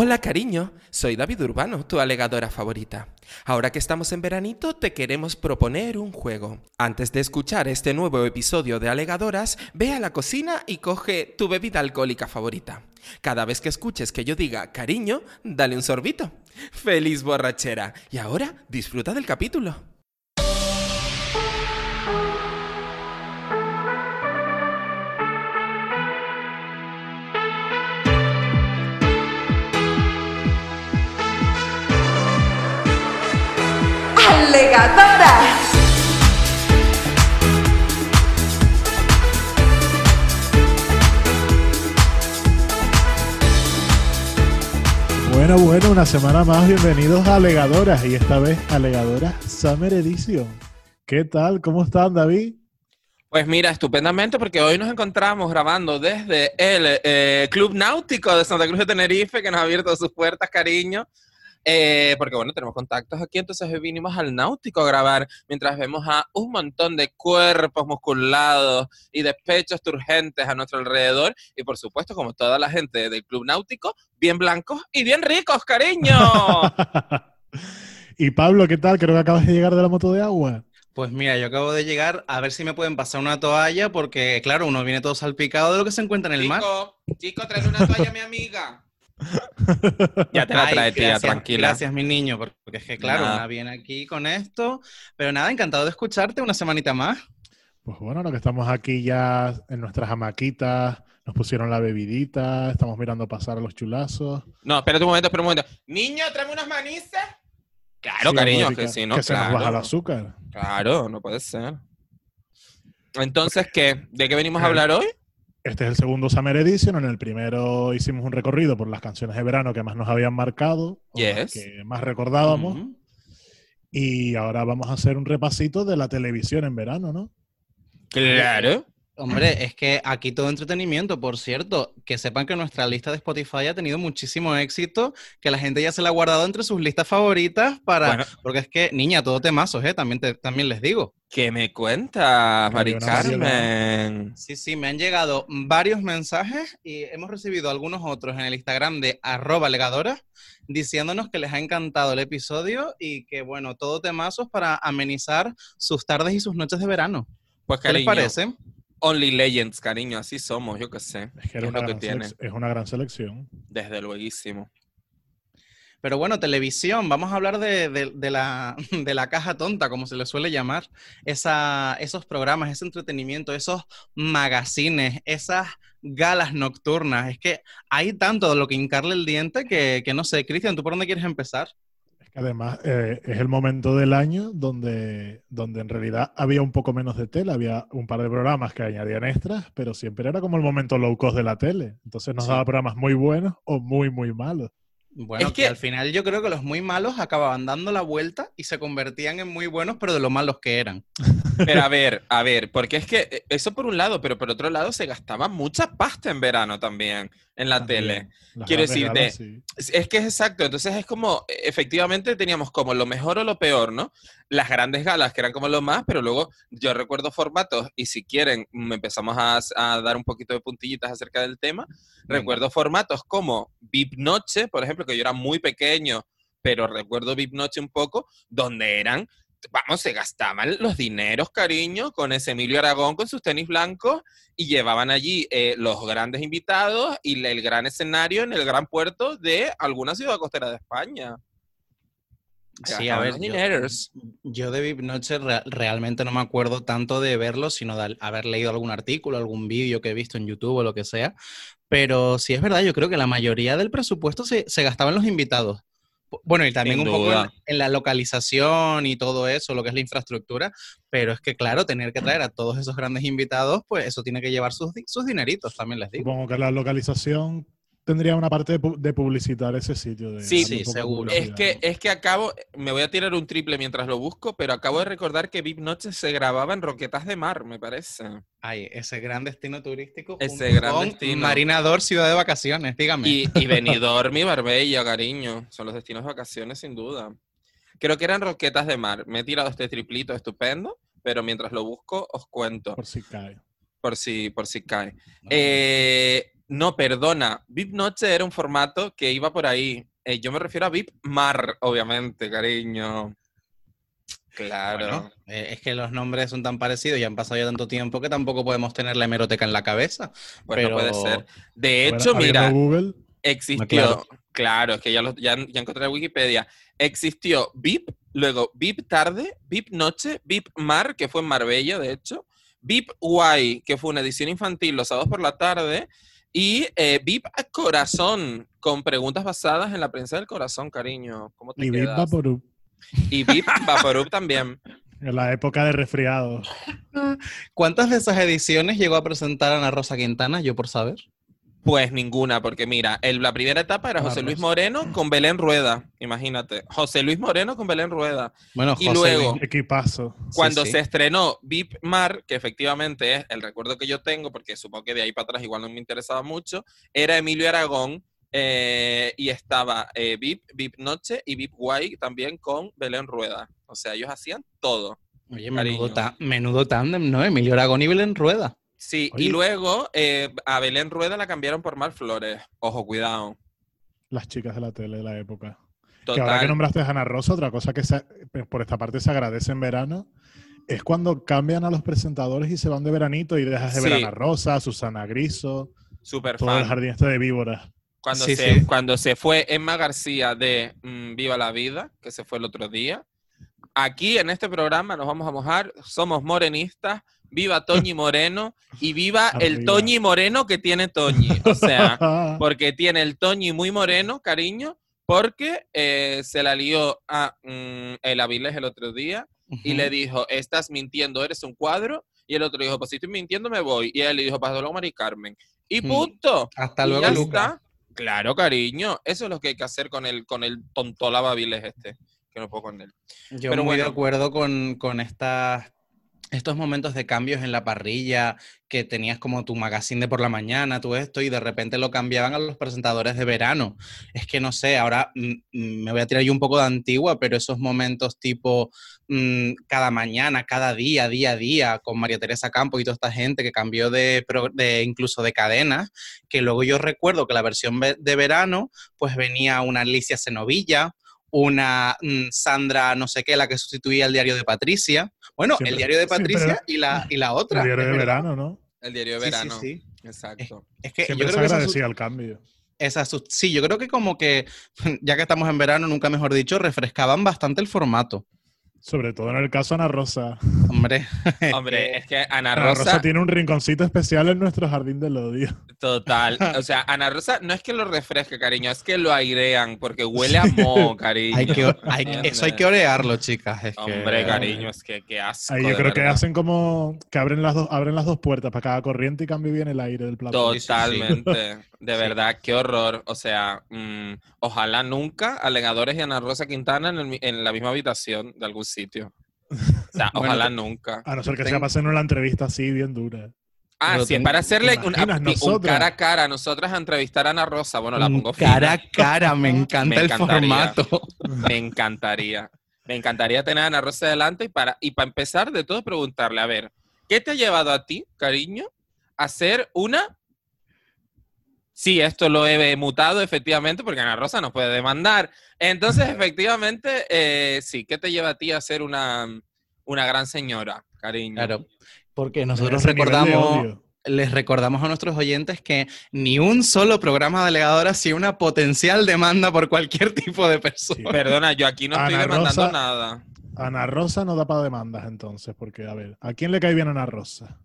Hola cariño, soy David Urbano, tu alegadora favorita. Ahora que estamos en veranito, te queremos proponer un juego. Antes de escuchar este nuevo episodio de Alegadoras, ve a la cocina y coge tu bebida alcohólica favorita. Cada vez que escuches que yo diga cariño, dale un sorbito. ¡Feliz borrachera! Y ahora, disfruta del capítulo. Alegadoras. Bueno, bueno, una semana más, bienvenidos a Alegadoras y esta vez Alegadoras Summer Edition. ¿Qué tal? ¿Cómo están, David? Pues mira, estupendamente porque hoy nos encontramos grabando desde el eh, Club Náutico de Santa Cruz de Tenerife que nos ha abierto sus puertas, cariño. Eh, porque bueno, tenemos contactos aquí, entonces hoy vinimos al náutico a grabar mientras vemos a un montón de cuerpos musculados y de pechos turgentes a nuestro alrededor y por supuesto, como toda la gente del club náutico, bien blancos y bien ricos, cariño. y Pablo, ¿qué tal? Creo que acabas de llegar de la moto de agua. Pues mira, yo acabo de llegar a ver si me pueden pasar una toalla porque, claro, uno viene todo salpicado de lo que se encuentra en el mar. Chico, trae una toalla, mi amiga. ya te la trae, tía, tranquila. Gracias, mi niño, porque es que, claro, nada. viene aquí con esto. Pero nada, encantado de escucharte una semanita más. Pues bueno, lo que estamos aquí ya en nuestras hamaquitas, nos pusieron la bebidita, estamos mirando pasar a los chulazos. No, espérate un momento, espera un momento. Niño, tráeme unas manices. Claro, cariño, que sí, ¿no? Que se nos baja el azúcar. Claro, no puede ser. Entonces, ¿qué? ¿De qué venimos a hablar hoy? Este es el segundo Summer Edition. En el primero hicimos un recorrido por las canciones de verano que más nos habían marcado, que más recordábamos. Y ahora vamos a hacer un repasito de la televisión en verano, ¿no? Claro. Hombre, es que aquí todo entretenimiento, por cierto, que sepan que nuestra lista de Spotify ha tenido muchísimo éxito, que la gente ya se la ha guardado entre sus listas favoritas para... Porque es que, niña, todo temazos, ¿eh? También, también les digo. ¿Qué me cuentas, Mari Carmen? Sí, sí, me han llegado varios mensajes y hemos recibido algunos otros en el Instagram de arroba legadora diciéndonos que les ha encantado el episodio y que, bueno, todo temazos para amenizar sus tardes y sus noches de verano. Pues, ¿Qué les parece? Only Legends, cariño, así somos, yo qué sé. Es que, es, una, gran es una gran selección. Desde luego. Pero bueno, televisión, vamos a hablar de, de, la, de, la, caja tonta, como se le suele llamar. Esa, esos programas, ese entretenimiento, esos magazines, esas galas nocturnas. Es que hay tanto de lo que hincarle el diente que, que no sé. Cristian, ¿tú por dónde quieres empezar? Además, eh, es el momento del año donde, donde en realidad había un poco menos de tele, había un par de programas que añadían extras, pero siempre era como el momento low cost de la tele. Entonces nos daba programas muy buenos o muy, muy malos. Bueno, es que, al final yo creo que los muy malos acababan dando la vuelta y se convertían en muy buenos, pero de lo malos que eran. Pero a ver, a ver, porque es que eh, eso por un lado, pero por otro lado se gastaba mucha pasta en verano también en la tele. Quiero decirte, es que es exacto, entonces es como, efectivamente teníamos como lo mejor o lo peor, ¿no? Las grandes galas que eran como lo más, pero luego yo recuerdo formatos, y si quieren, me empezamos a, a dar un poquito de puntillitas acerca del tema, recuerdo formatos como VIP Noche, por ejemplo, que yo era muy pequeño, pero recuerdo VIP Noche un poco, donde eran vamos, se gastaban los dineros, cariño, con ese Emilio Aragón con sus tenis blancos y llevaban allí eh, los grandes invitados y el gran escenario en el gran puerto de alguna ciudad costera de España. Sí, a ver, yo, de VIP Noche realmente no me acuerdo tanto de verlo, sino de haber leído algún artículo, algún vídeo que he visto en YouTube o lo que sea. Pero sí es verdad, yo creo que la mayoría del presupuesto se, se gastaba en los invitados. Bueno, y también un poco en, la localización y todo eso, lo que es la infraestructura, pero es que, claro, tener que traer a todos esos grandes invitados, pues eso tiene que llevar sus, sus dineritos, también les digo. Supongo que la localización tendría una parte de, publicitar ese sitio. De sí, sí, seguro. Es que, es que acabo, me voy a tirar un triple mientras lo busco, pero acabo de recordar que VIP Noche se grababa en Roquetas de Mar, me parece. Ay, ese gran destino turístico. Ese gran destino. Marinador, ciudad de vacaciones, dígame. Y, y Benidorm y Marbella, cariño. Son los destinos de vacaciones, sin duda. Creo que eran Roquetas de Mar. Me he tirado este triplito estupendo, pero mientras lo busco, os cuento. Por si cae. Por si, por si cae. Eh No, perdona. VIP Noche era un formato que iba por ahí. Eh, yo me refiero a VIP Mar, obviamente, cariño. Claro. Eh, es que los nombres son tan parecidos y han pasado ya tanto tiempo que tampoco podemos tener la hemeroteca en la cabeza. Bueno, puede ser. De hecho, mira, Google? existió, claro. es que ya, ya, ya encontré Wikipedia. Existió VIP, luego VIP tarde, VIP noche, VIP mar, que fue en Marbella, de hecho, VIP Y, que fue una edición infantil los sábados por la tarde, y eh, VIP Corazón, con preguntas basadas en la prensa del corazón, cariño. ¿Cómo te y VIP Vaporub. Y VIP Vaporub también. En la época de resfriado. ¿Cuántas de esas ediciones llegó a presentar Ana Rosa Quintana, yo por saber? Pues ninguna, porque mira, la primera etapa era José Luis Moreno con Belén Rueda, imagínate. José Luis Moreno con Belén Rueda. Bueno, y luego, equipazo. Cuando se estrenó VIP Mar, que efectivamente es el recuerdo que yo tengo, porque supongo que de ahí para atrás igual no me interesaba mucho, era Emilio Aragón eh, y estaba eh, VIP, VIP Noche y VIP Guay también con Belén Rueda. O sea, ellos hacían todo. Oye, menudo, menudo tándem, ¿no? Emilio Aragón y Belén Rueda. Sí, y luego eh, a Belén Rueda la cambiaron por Mar Flores. Ojo, cuidado. Las chicas de la tele de la época. Que ahora que nombraste a Ana Rosa, otra cosa que pues, por esta parte se agradece en verano es cuando cambian a los presentadores y se van de veranito y dejas de ver a Ana Rosa, Susana Griso, Super todo el jardín este de víboras. Cuando, se, cuando se fue Emma García de mm, Viva la Vida, que se fue el otro día, aquí en este programa nos vamos a mojar, somos morenistas, viva Toñi Moreno y viva el Toñi Moreno que tiene Toñi. O sea, porque tiene el Toñi muy moreno, cariño, porque eh, se la lió a mm, el Avilés el otro día y le dijo, estás mintiendo, eres un cuadro. Y el otro dijo, pues si estoy mintiendo me voy. Y él le dijo, pasó luego Mari Carmen. Y mm. punto. Hasta luego, Luca. Claro, cariño. Eso es lo que hay que hacer con el, con el tontolaba Avilés este. Que no puedo con él. Yo Pero muy de acuerdo con, con estas estos momentos de cambios en la parrilla, que tenías como tu magazine de por la mañana, todo esto, y de repente lo cambiaban a los presentadores de verano. Es que no sé, ahora mm, mm, me voy a tirar yo un poco de antigua, pero esos momentos tipo mm, cada mañana, cada día, día a día, con María Teresa Campos y toda esta gente que cambió de, de incluso de cadena, que luego yo recuerdo que la versión de verano, pues venía una Alicia Cenovilla, una mm, Sandra no sé qué, la que sustituía el diario de Patricia. Bueno, el diario de Patricia y, la, y la otra. El diario de verano, ¿no? El diario de verano. Sí, sí, Exacto. Es, que Siempre yo creo se agradecía el cambio. Esa, sí, yo creo que como que, ya que estamos en verano, nunca mejor dicho, refrescaban bastante el formato. Sobre todo en el caso de Ana Rosa. Hombre. Hombre, es que Ana Rosa... Ana Rosa... tiene un rinconcito especial en nuestro jardín del odio. Total. O sea, Ana Rosa no es que lo refresque, cariño, es que lo airean porque huele a moho, cariño. eso hay que orearlo, chicas. Hombre, cariño, es que qué asco. Ahí yo creo que hacen como que abren las, dos, abren las dos puertas para cada corriente y cambie bien el aire del plato. Totalmente. De verdad, qué horror. O sea, mm, ojalá nunca alegadores y Ana Rosa Quintana en, en la misma habitación de algún sitio. O sea, ojalá nunca. A no ser que se pasen una entrevista así bien dura. Ah, sí, para hacerle un, cara a cara a nosotras a entrevistar a Ana Rosa. Bueno, la pongo Cara a cara, me encanta el formato. Me encantaría. Me encantaría tener a Ana Rosa adelante y para, y para empezar de todo preguntarle, a ver, ¿qué te ha llevado a ti, cariño, a hacer una sí, esto lo he mutado efectivamente porque Ana Rosa no puede demandar. Entonces, efectivamente, eh, sí, ¿qué te lleva a ti a ser una, una gran señora, cariño? Claro, porque nosotros recordamos, les recordamos a nuestros oyentes que ni un solo programa de alegadora sin una potencial demanda por cualquier tipo de persona. Perdona, yo aquí no estoy demandando nada. Ana Rosa no da para demandas entonces, porque a ver, ¿a quién le cae bien Ana Rosa?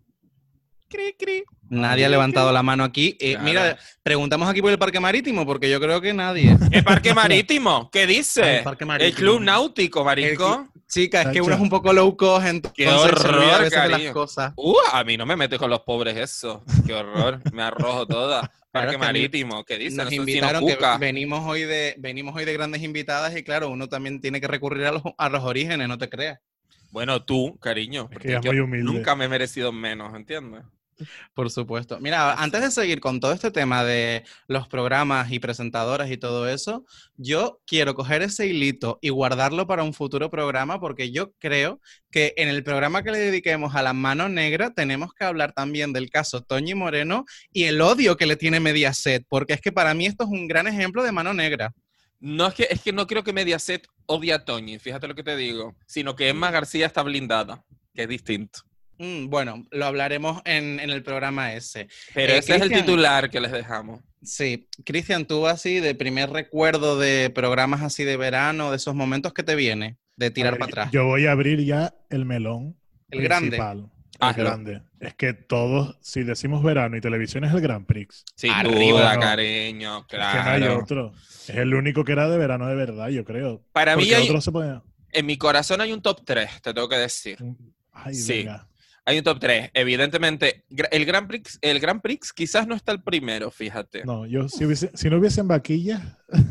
Nadie ha levantado la mano aquí. Eh, mira, preguntamos aquí por el Parque Marítimo, porque yo creo que nadie. ¿El Parque Marítimo? ¿Qué dice? El, Club Náutico, marico. Chica, es que uno es un poco low cost, entonces Qué horror, a las cosas. Uh, a mí no me metes con los pobres eso. Qué horror, me arrojo toda. Parque Marítimo, ¿qué dice? Nos invitaron, que venimos hoy, de, venimos hoy de grandes invitadas y claro, uno también tiene que recurrir a los, a los orígenes, no te creas. Bueno, tú, cariño, porque yo nunca me he merecido menos, ¿entiendes? Por supuesto. Mira, antes de seguir con todo este tema de los programas y presentadoras y todo eso, yo quiero coger ese hilito y guardarlo para un futuro programa porque yo creo que en el programa que le dediquemos a la mano negra tenemos que hablar también del caso Toñi Moreno y el odio que le tiene Mediaset, porque es que para mí esto es un gran ejemplo de mano negra. No es que, es que no creo que Mediaset odie a Toñi, fíjate lo que te digo, sino que Emma García está blindada, que es distinto. Mm, bueno, lo hablaremos en, el programa ese. Pero eh, ese es el titular que les dejamos. Sí, Cristian, tú así de primer recuerdo de programas así de verano, de esos momentos que te viene, de tirar para atrás. Yo voy a abrir ya el melón. El grande. El grande. Es que todos, si decimos verano y televisión es el Grand Prix. Sin Arriba, cariño, claro. Es que no hay otro. Es el único que era de verano de verdad, yo creo. Para mí hay, en mi corazón hay un top 3, te tengo que decir. Ay, sí. Hay un top 3. Evidentemente, el Grand Prix, el Grand Prix quizás no está el primero, fíjate. No, yo si, si no hubiesen vaquillas.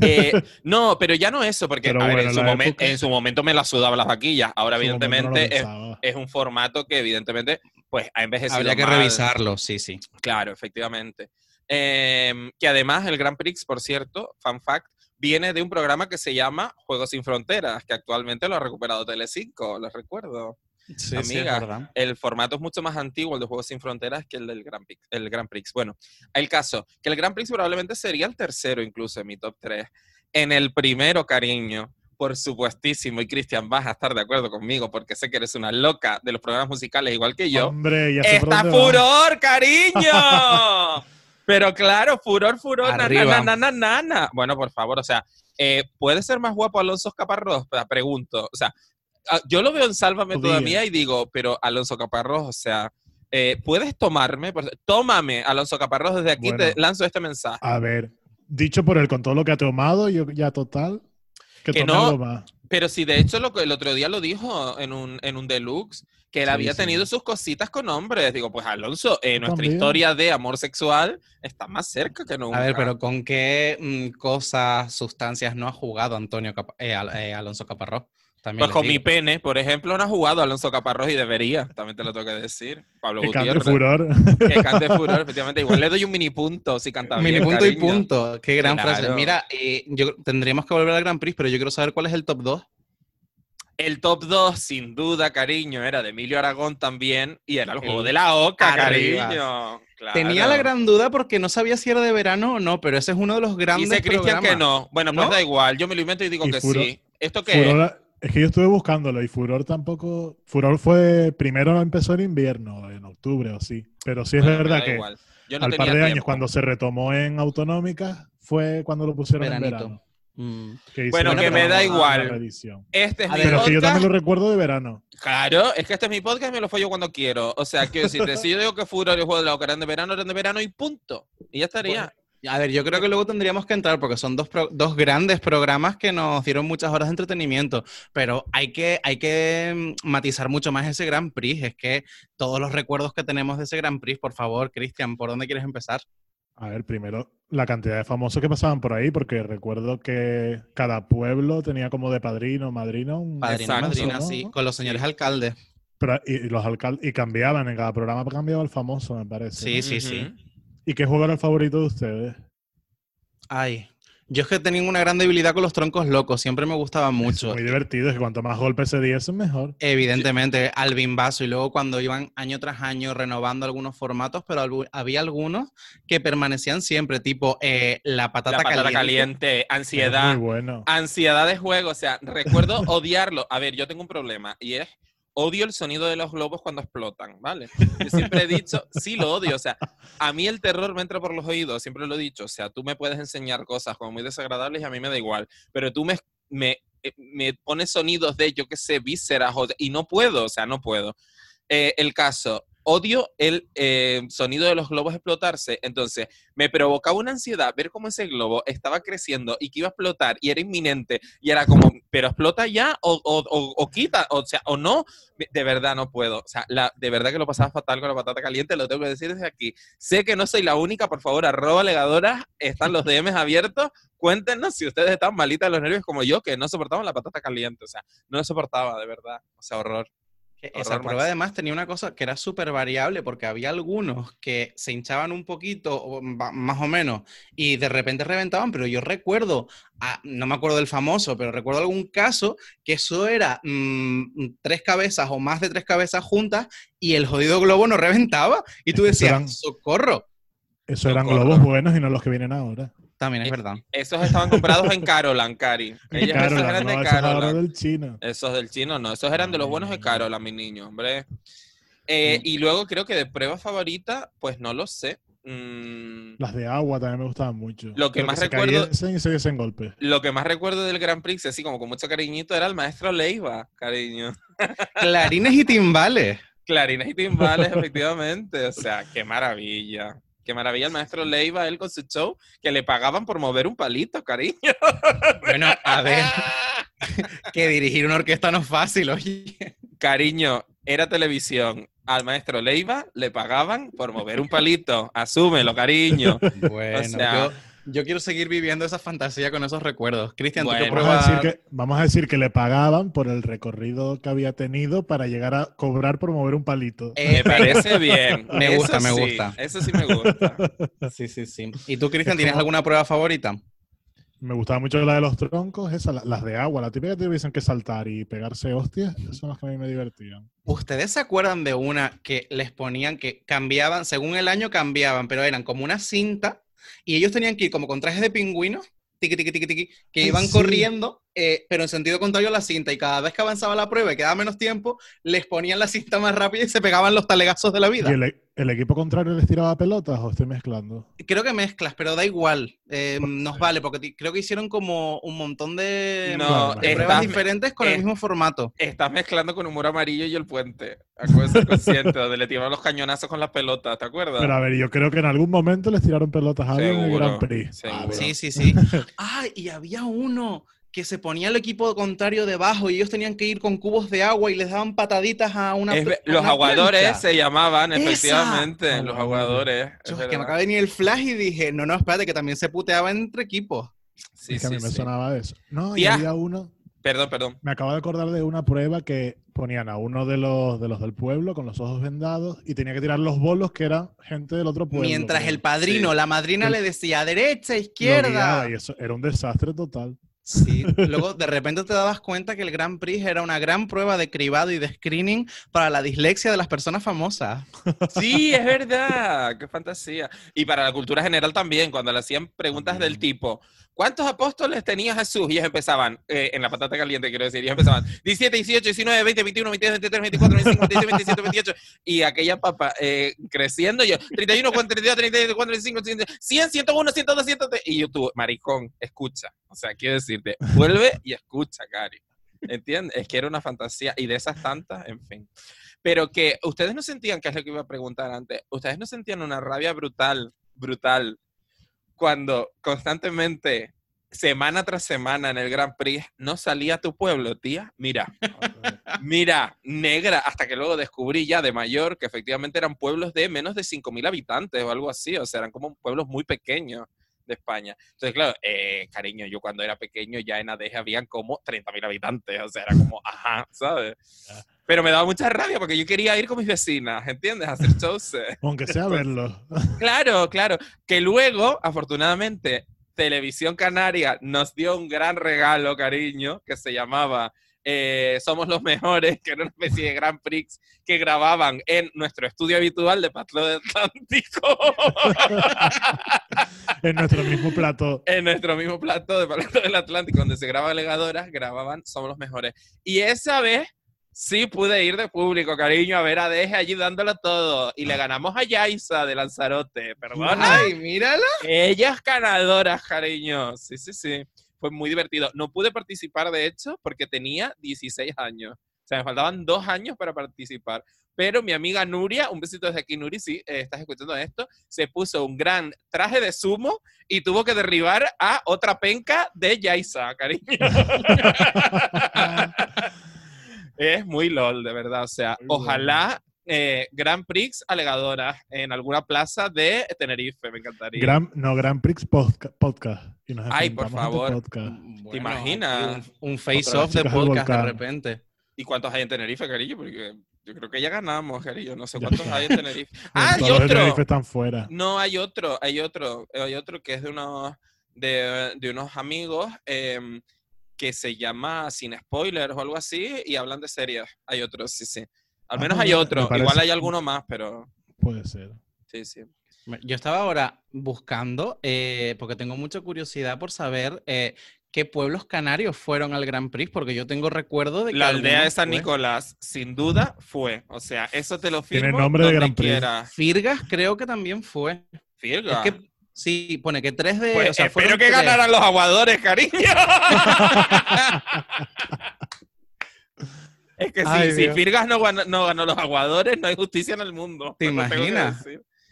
Eh, no, pero ya no eso, porque en, su momento me la sudaba las vaquillas. Ahora, evidentemente, es, un formato que, evidentemente, pues ha envejecido. Habría que revisarlo, sí, sí. Claro, efectivamente. Em, que además, el Grand Prix, por cierto, fun fact, viene de un programa que se llama Juegos sin Fronteras, que actualmente lo ha recuperado Telecinco, lo recuerdo. Sí, Amiga, el formato es mucho más antiguo, el de Juegos Sin Fronteras, que el del Grand Prix. El Grand Prix. Bueno, el caso, que el Grand Prix probablemente sería el tercero incluso en mi top 3. En el primero, cariño, por supuestísimo, y Cristian, vas a estar de acuerdo conmigo porque sé que eres una loca de los programas musicales igual que yo. Hombre, ya ¡Está furor, cariño! Pero claro, furor, furor, na, na, na, Bueno, por favor, o sea, eh, ¿puede ser más guapo Alonso Caparrós? Pregunto. O sea, yo lo veo en Sálvame todavía y digo, pero Alonso Caparrós, o sea, eh, ¿puedes tomarme? Tómame, Alonso Caparrós, desde aquí te lanzo este mensaje. A ver, dicho por él, con todo lo que ha tomado, yo ya total, que, no, más. Pero si de hecho lo, el otro día lo dijo en un, en un deluxe, que él había tenido sus cositas con hombres. Digo, pues Alonso, eh, nuestra historia de amor sexual está más cerca que nunca. A ver, pero ¿con qué mm, cosas, sustancias no ha jugado Antonio eh, Alonso Caparrós? Pues con mi pene, por ejemplo, no ha jugado Alonso Caparrós y debería, también te lo tengo que decir. Pablo que Gutiérrez. Cante furor. Que cante furor, efectivamente. Igual le doy un mini punto si canta bien. Mini punto y punto. Qué gran frase. Mira, eh, yo, tendríamos que volver al Grand Prix, pero yo quiero saber cuál es el top 2. El top 2, sin duda, cariño, era de Emilio Aragón también y era el juego de la Oca, cariño. Tenía la gran duda porque no sabía si era de verano o no, pero ese es uno de los grandes Dice Cristian que no. Bueno, pues da igual, yo me lo invento y digo que sí. ¿Esto qué es? Es que yo estuve buscándolo y Furor tampoco. Furor fue. Primero empezó en invierno, en octubre o sí. Pero sí es verdad que al par de años, cuando se retomó en autonómica, fue cuando lo pusieron en verano. Mm. bueno, que me da igual. Este es mi Pero que yo también lo recuerdo de verano. Claro, es que este es mi podcast y me lo follo cuando quiero. O sea, quiero decirte, si yo digo que Furor y el juego de la Ocarina de verano, eran de verano y punto. Y ya estaría. A ver, yo creo que luego tendríamos que entrar porque son dos, dos grandes programas que nos dieron muchas horas de entretenimiento, pero hay que, hay que mm, matizar mucho más ese Gran Prix. Es que todos los recuerdos que tenemos de ese Gran Prix, por favor, Cristian, ¿por dónde quieres empezar? A ver, primero, la cantidad de famosos que pasaban por ahí, porque recuerdo que cada pueblo tenía como de padrino, madrino. Un padrino, madrina, sí, con los señores alcaldes. Pero, y, los alcaldes, y cambiaban, en cada programa cambiaba el famoso, me parece. Sí, sí, sí. ¿Y qué juego era el favorito de ustedes? Ay, yo es que tenía una gran debilidad con los troncos locos, siempre me gustaba mucho. Es muy divertido, es que cuanto más golpes se diesen, mejor. Evidentemente, al bimbazo y luego cuando iban año tras año renovando algunos formatos, pero había algunos que permanecían siempre, tipo eh, la patata, la patata caliente. ansiedad. Muy bueno. Ansiedad de juego, o sea, recuerdo odiarlo. A ver, yo tengo un problema y es odio el sonido de los globos cuando explotan, ¿vale? Yo siempre he dicho, sí lo odio, o sea, a mí el terror me entra por los oídos, siempre lo he dicho, o sea, tú me puedes enseñar cosas como muy desagradables y a mí me da igual, pero tú me, me, eh, me pones sonidos de, yo qué sé, vísceras y no puedo, o sea, no puedo. Eh, el caso, odio el eh, sonido de los globos explotarse. Entonces, me provocaba una ansiedad ver cómo ese globo estaba creciendo y que iba a explotar y era inminente. Y era como, pero explota ya o, o, quita, o sea, o no. De verdad no puedo. O sea, de verdad que lo pasaba fatal con la patata caliente, lo tengo que decir desde aquí. Sé que no soy la única, por favor, arroba legadora, están los DMs abiertos. Cuéntenos si ustedes están malitas de los nervios como yo, que no soportaban la patata caliente. O sea, no soportaba, de verdad. O sea, horror. Esa prueba además tenía una cosa que era súper variable porque había algunos que se hinchaban un poquito, más o menos, y de repente reventaban, pero yo recuerdo, no me acuerdo del famoso, pero recuerdo algún caso que eso era mm, tres cabezas o más de tres cabezas juntas y el jodido globo no reventaba y tú decías, socorro. Eso eran globos buenos y no los que vienen ahora. También es verdad. Esos estaban comprados en Carolan, Cari. Ellos esos eran de Carolan. del chino. Esos del chino, no. Esos eran de los buenos de Carolan, mi niño, hombre. Eh, y luego creo que de prueba favorita, pues no lo sé. Mm. Las de agua también me gustaban mucho. Lo que más recuerdo. golpe. Lo que más recuerdo del Grand Prix, así como con mucho cariñito, era el maestro Leiva, cariño. Clarines y timbales. Clarines y timbales, efectivamente. O sea, qué maravilla. Qué maravilla el maestro Leiva, él con su show, que le pagaban por mover un palito, cariño. Bueno, a ver, que dirigir una orquesta no es fácil, oye. Cariño, era televisión. Al maestro Leiva le pagaban por mover un palito. Asúmelo, cariño. Bueno, yo quiero seguir viviendo esa fantasía con esos recuerdos. Cristian, ¿tú qué vamos, a decir que, vamos a decir que le pagaban por el recorrido que había tenido para llegar a cobrar por mover un palito. me parece bien. me gusta, me gusta. Eso sí me gusta. sí, sí, sí. ¿Y tú, Cristian, tienes alguna prueba favorita? Me gustaba mucho la de los troncos, esas, las de agua, la típica que tuviesen que saltar y pegarse hostias, esas son las que a mí me divertían. ¿Ustedes se acuerdan de una que les ponían que cambiaban, según el año cambiaban, pero eran como una cinta y ellos tenían que ir como con trajes de pingüino, tiqui, tiqui, tiqui, tiqui, que iban corriendo, eh, pero en sentido contrario a la cinta. Y cada vez que avanzaba la prueba y quedaba menos tiempo, les ponían la cinta más rápida y se pegaban los talegazos de la vida. ¿El equipo contrario les tiraba pelotas o estoy mezclando? Creo que mezclas, pero da igual. Eh, nos vale, porque creo que hicieron como un montón de, pruebas diferentes con el mismo formato. Estás mezclando con humor amarillo y el puente. Acuérdate consciente, donde le tiraron los cañonazos con las pelotas, ¿te acuerdas? Pero a ver, yo creo que en algún momento les tiraron pelotas a alguien en el Grand Prix. Sí, sí, sí. ah, y había uno que se ponía el equipo contrario debajo y ellos tenían que ir con cubos de agua y les daban pataditas a una. los aguadores se llamaban, efectivamente. Los aguadores. Yo es que me acaba de venir el flash y dije, no, no, espérate, que también se puteaba entre equipos. Sí, es que a mí me sonaba eso. No, y había uno. Perdón, perdón. Me acabo de acordar de una prueba que ponían a uno de los, de los del pueblo con los ojos vendados y tenía que tirar los bolos que eran gente del otro pueblo. Mientras el padrino, la madrina le decía derecha, izquierda. y eso era un desastre total. Sí, luego de repente te dabas cuenta que el Grand Prix era una gran prueba de cribado y de screening para la dislexia de las personas famosas. Sí, es verdad, qué fantasía. Y para la cultura general también, cuando le hacían preguntas del tipo, ¿Cuántos apóstoles tenía Jesús? Y ellos empezaban, eh, en la patata caliente quiero decir, ellos empezaban 17, 18, 19, 20, 21, 22, 23, 24, 25, 26, 27, 28. Y aquella papa eh, creciendo, yo 31, 32, 34, 35, 100, 101, 102, 103. Y yo tú, maricón, escucha. O sea, quiero decirte, vuelve y escucha, Cari. ¿Entiendes? Es que era una fantasía. Y de esas tantas, en fin. Pero que ustedes no sentían, que es lo que iba a preguntar antes, ustedes no sentían una rabia brutal, brutal cuando constantemente, semana tras semana en el Grand Prix, no salía a tu pueblo, tía. Mira, mira, negra, hasta que luego descubrí ya de mayor que efectivamente eran pueblos de menos de 5.000 habitantes o algo así, o sea, eran como pueblos muy pequeños de España. Entonces, claro, eh, cariño, yo cuando era pequeño ya en Adeje habían como 30.000 habitantes, o sea, era como, ajá, ¿sabes? Pero me daba mucha rabia porque yo quería ir con mis vecinas, ¿entiendes? A hacer shows. Aunque sea verlo. claro, claro. Que luego, afortunadamente, Televisión Canaria nos dio un gran regalo, cariño, que se llamaba eh, Somos los Mejores, que era una especie de Grand Prix que grababan en nuestro estudio habitual de Patlo del Atlántico. en nuestro mismo plato. En nuestro mismo plato de Patlo del Atlántico, donde se graban legadoras, grababan Somos los Mejores. Y esa vez Sí, pude ir de público, cariño, a ver a Deje allí dándolo todo. Y le ganamos a Yaisa de Lanzarote, perdona. Ay, mírala. Ella es ganadora, cariño. Sí, sí, sí. Fue muy divertido. No pude participar, de hecho, porque tenía 16 años. O sea, me faltaban dos años para participar. Pero mi amiga Nuria, un besito desde aquí, Nuri, sí, eh, estás escuchando esto, se puso un gran traje de sumo y tuvo que derribar a otra penca de Yaisa, cariño. Es muy LOL, de verdad. O sea, ojalá eh, Grand Prix alegadora en alguna plaza de Tenerife, me encantaría. no, Grand Prix podcast. Ay, por favor. ¿Te imaginas? Un, face-off de podcast de repente. ¿Y cuántos hay en Tenerife, cariño? Porque Yo creo que ya ganamos, cariño. No sé cuántos hay en Tenerife. ah, hay otro. están fuera. No, hay otro, hay otro, hay otro que es de unos, de, de unos amigos em, que se llama Sin Spoilers o algo así y hablan de series. Hay otro, sí, sí. Al ah, menos hay otro. Igual hay alguno más, pero. Puede ser. Sí, sí. Yo estaba ahora buscando, eh, porque tengo mucha curiosidad por saber eh, qué pueblos canarios fueron al Grand Prix, porque yo tengo recuerdo de que. La aldea de San Nicolás, sin duda, fue. O sea, eso te lo firmo. Tiene nombre de Grand Prix. Firgas creo que también fue. Firgas. sí, pone que tres de. Pues espero que ganaran los aguadores, cariño. es que si Firgas no ganó, no ganó los aguadores, no hay justicia en el mundo. ¿Te imaginas?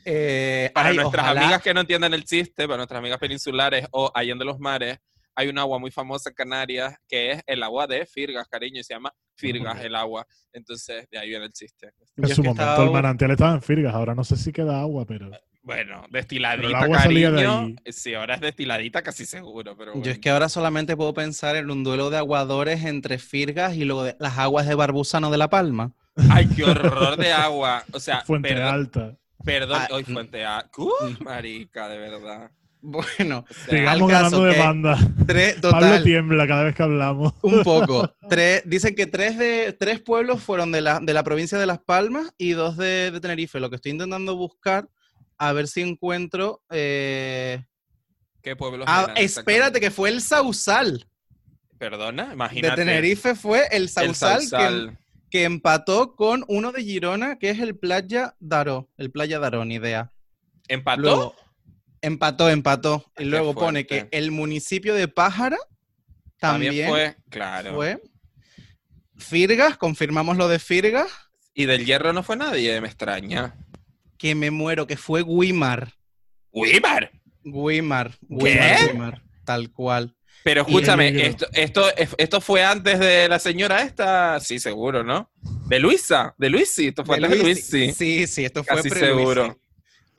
Eh, para nuestras amigas que no entiendan el chiste, para nuestras amigas peninsulares o allá de los mares, hay un agua muy famosa en Canarias que es el agua de Firgas, cariño, y se llama Firgas el agua. Entonces, de ahí viene el chiste. En su momento el manantial estaba en Firgas, ahora no sé si queda agua, pero... Bueno, destiladita, cariño. Sí, ahora es destiladita casi seguro, pero Yo es que ahora solamente puedo pensar en un duelo de aguadores entre Firgas y luego las aguas de Barbusano de La Palma. Ay, qué horror de agua. O sea, Fuente Alta. Perdón, ah, hoy Fuente Alta. marica, de verdad. Bueno, sigamos ganando demanda. Tres, Pablo tiembla cada vez que hablamos. Un poco. Tres, dicen que tres, de, tres pueblos fueron de la, de la provincia de Las Palmas y dos de, Tenerife. Lo que estoy intentando buscar, a ver si encuentro. Eh, ¿Qué pueblos? Ah, espérate, que fue el Sausal. Perdona, imagínate. De Tenerife fue el Sausal, Que, que, empató con uno de Girona, que es el Playa Daró. El Playa Daró, ni idea. ¿Empató? Empató, empató. Y luego pone que el municipio de Pájara también, fue, claro. Fue. Firgas, confirmamos lo de Firgas. Y del hierro no fue nadie, me extraña. Que me muero, que fue Guimar. ¿Guimar? Guimar. ¿Qué? tal cual. Pero escúchame, esto, esto, esto fue antes de la señora esta, sí, seguro, ¿no? De Luisa, de Luisi, esto fue antes de Luisi. Sí, sí, esto fue Casi seguro.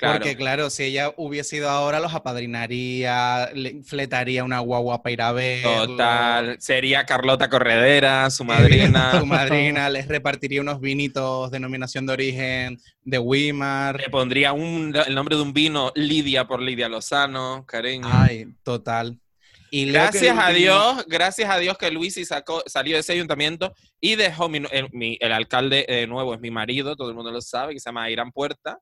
Porque claro, si ella hubiese ido ahora, los apadrinaría, le fletaría una guagua para ir a ver. Total. Sería Carlota Corredera, su madrina. su madrina, les repartiría unos vinitos denominación de origen de Wimar. Le pondría un, el nombre de un vino, Lidia por Lidia Lozano, cariño. Ay, total. Y gracias a Dios, gracias a Dios que Luis sacó, salió de ese ayuntamiento y dejó el, el alcalde eh, nuevo, es mi marido, todo el mundo lo sabe, que se llama Irán Puerta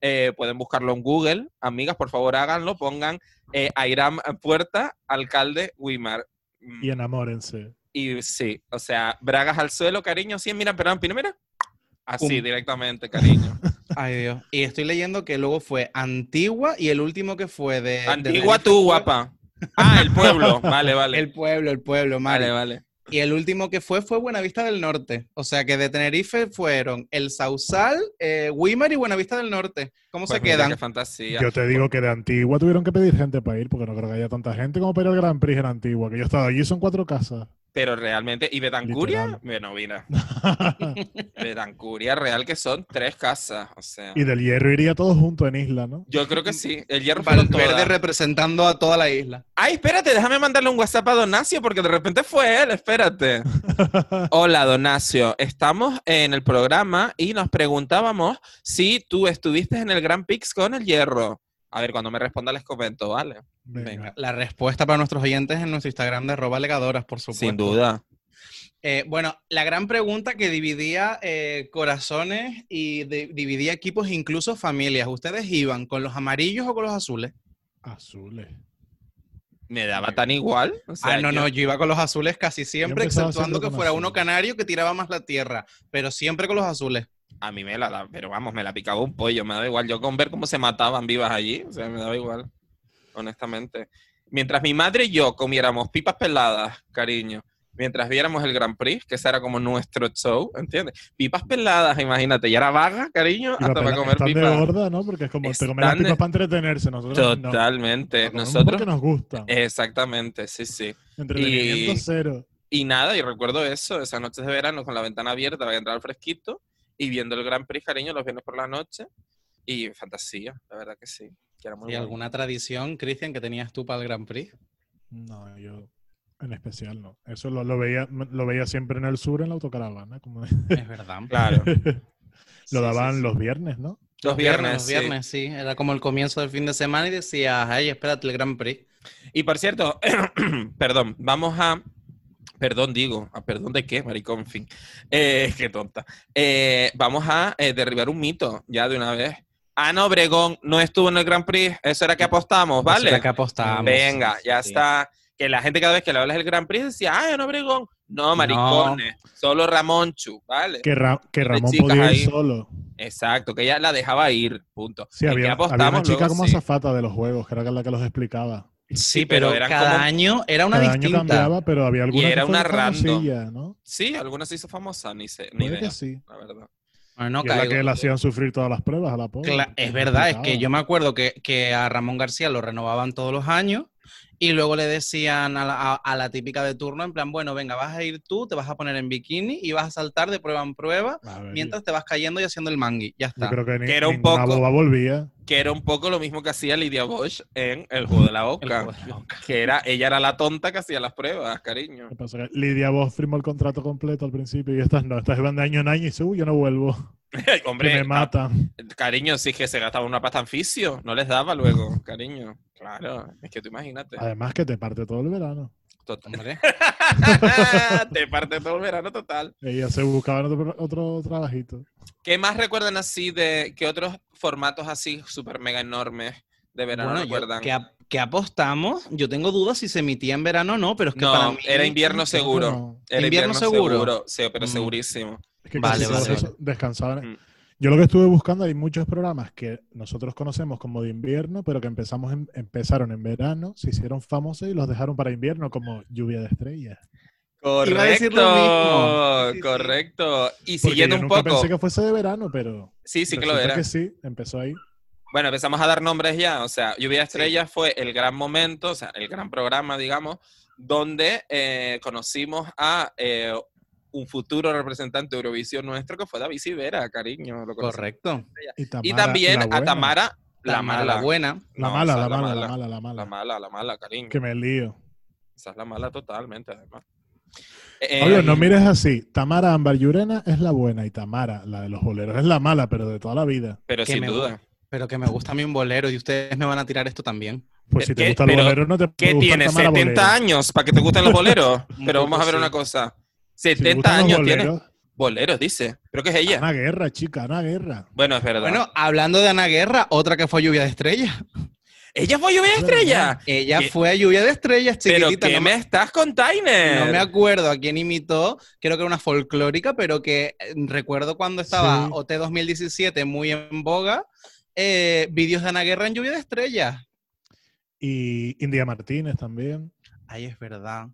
eh, pueden buscarlo en Google. Amigas, por favor, háganlo. Pongan eh, Airam Puerta, alcalde Wimar. Y mm. enamórense. Y sí, o sea, bragas al suelo, cariño. Sí, mira, perdón, mira. Así, directamente, cariño. Ay, Dios. Y estoy leyendo que luego fue Antigua y el último que fue de. Antigua tú, guapa. Ah, el pueblo. Vale, vale. El pueblo, el pueblo, Vale, vale. Y el último que fue fue Buenavista del Norte. O sea que de Tenerife fueron el Sausal, eh, y Buenavista del Norte. ¿Cómo se pues quedan? Qué fantasía. Yo te digo que de Antigua tuvieron que pedir gente para ir, porque no creo que haya tanta gente como para ir al Gran Prix en Antigua. Que yo he estado allí, son cuatro casas. Pero realmente, ¿y Betancuria? Bueno, mira. Betancuria real que son tres casas, o sea. Y del Hierro iría todos juntos en isla, ¿no? Yo creo que sí. El Hierro verde representando a toda la isla. Ay, espérate, déjame mandarle un WhatsApp a Donacio porque de repente fue él, espérate. Hola, Donacio. Estamos en el programa y nos preguntábamos si tú estuviste en el Grand Prix con el Hierro. A ver, cuando me responda les comento, ¿vale? Venga. La respuesta para nuestros oyentes en nuestro Instagram de arroba legadoras, por supuesto. Sin duda. Eh, bueno, la gran pregunta que dividía eh, corazones y dividía equipos, incluso familias. ¿Ustedes iban con los amarillos o con los azules? Azules. Me daba tan igual. ah, no, no, yo iba con los azules casi siempre, exceptuando que fuera uno canario que tiraba más la tierra, pero siempre con los azules a mí me la da, pero vamos, me la picaba un pollo, me da igual. Yo con ver cómo se mataban vivas allí, o sea, me daba igual, honestamente. Mientras mi madre y yo comiéramos pipas peladas, cariño, mientras viéramos el Grand Prix, que ese era como nuestro show, ¿entiendes? Pipas peladas, imagínate, y era vaga, cariño, hasta para comer pipas. de gorda, ¿no? Porque es como te comen las pipas para entretenerse, nosotros Totalmente, nosotros... Porque nos gusta. Exactamente, sí, sí. Entretenimiento y... cero. Y nada, y recuerdo eso, esas noches de verano con la ventana abierta para entrar al fresquito y viendo el Gran Prix cariño los viernes por la noche. Y fantasía, la verdad que sí. ¿Y alguna tradición, Cristian, que tenías tú para el Gran Prix? No, yo En especial no. Eso lo, veía, lo veía siempre en el sur en la autocaravana. Como... Es verdad. claro. lo daban los viernes, ¿no? Los viernes, los viernes, sí. Era como el comienzo del fin de semana y decías, ay, espérate el Grand Prix. Y por cierto, perdón, vamos a Perdón, digo. Ah, ¿Perdón de qué, maricón? En fin. Eh, qué tonta. Eh, vamos a eh, derribar un mito ya de una vez. Ana Obregón no estuvo en el Grand Prix. Eso era que apostamos, ¿vale? Eso era que apostamos. Venga, ya está. Que la gente cada vez que le hablas del Grand Prix decía, ¡ay, Ana Obregón! No, maricones. Solo Ramón Chu, ¿vale? Que, Ramón podía ir solo. Exacto, que ella la dejaba ir, punto. Sí, había, una chica como azafata de los juegos, que era la que los explicaba. Sí, pero, cada año era una cada distinta. Año cambiaba, pero había algunas y era una random. ¿no? Sí, algunas se hizo famosa, ni, sé, ni idea, sí. la verdad. Bueno, la que le hacían sufrir todas las pruebas a la pobre. es verdad, es que yo me acuerdo que, que a Ramón García lo renovaban todos los años y luego le decían a la, típica de turno, en plan, bueno, venga, vas a ir tú, te vas a poner en bikini y vas a saltar de prueba en prueba mientras te vas cayendo y haciendo el mangui. Ya está. creo que, era un poco, volvía. Que era un poco lo mismo que hacía Lidia Bosch en El Juego de la Boca. que era, ella era la tonta que hacía las pruebas, cariño. Lidia Bosch firmó el contrato completo al principio y estas no, estas iban de año en año y dice, uy, yo no vuelvo. Hombre, me matan. Cariño, sí que se gastaba una pasta en fisio, no les daba luego, cariño. Claro, es que tú imagínate. Además que te parte todo el verano. Total. te parte todo el verano total. Ella se buscaba otro, otro, trabajito. ¿Qué más recuerdan así de qué otros formatos así súper mega enormes de verano recuerdan? que, apostamos, yo tengo dudas si se emitía en verano o no, pero es que para mí... era invierno seguro. Era invierno, seguro. Sí, pero mm. segurísimo. Es que vale, vale. descansaban. Mm. Yo lo que estuve buscando, hay muchos programas que nosotros conocemos como de invierno, pero que empezamos empezaron en verano, se hicieron famosos y los dejaron para invierno, como Lluvia de Estrellas. Correcto, correcto. Y siguiendo un poco. Pensé que fuese de verano, pero. Sí, sí que lo era. que sí, empezó ahí. Bueno, empezamos a dar nombres ya. O sea, Lluvia de Estrellas fue el gran momento, o sea, el gran programa, digamos, donde eh, conocimos a eh, un futuro representante de Eurovisión nuestro que fue David Sivera, cariño. Correcto. Y, también a Tamara, la, mala. La buena. La, mala, la, mala, la mala, la mala. La mala, la mala, cariño. Que me lío. Esa es la mala totalmente, además. Eh, no mires así. Tamara Ambar Yurena es la buena y Tamara, la de los boleros, es la mala, pero de toda la vida. Pero sin duda. Pero que me gusta a mí un bolero y ustedes me van a tirar esto también. Pues si te gusta el bolero, no te ¿Qué tienes? ¿70 años para que te gusten los boleros? pero vamos a ver una cosa. 70 años tiene. Boleros, dice. Creo que es ella. Ana Guerra, chica, Ana Guerra. Bueno, es verdad. Bueno, hablando de Ana Guerra, otra que fue Lluvia de Estrellas. ¿Ella fue Lluvia de Estrellas? Ella fue a Lluvia de Estrellas, chiquitita. ¿Pero qué me estás con? No me acuerdo a quién imitó. Creo que era una folclórica, pero que eh, recuerdo cuando estaba OT 2017 muy en boga, eh, vídeos de Ana Guerra en Lluvia de Estrellas. Y India Martínez también. Ay, es verdad.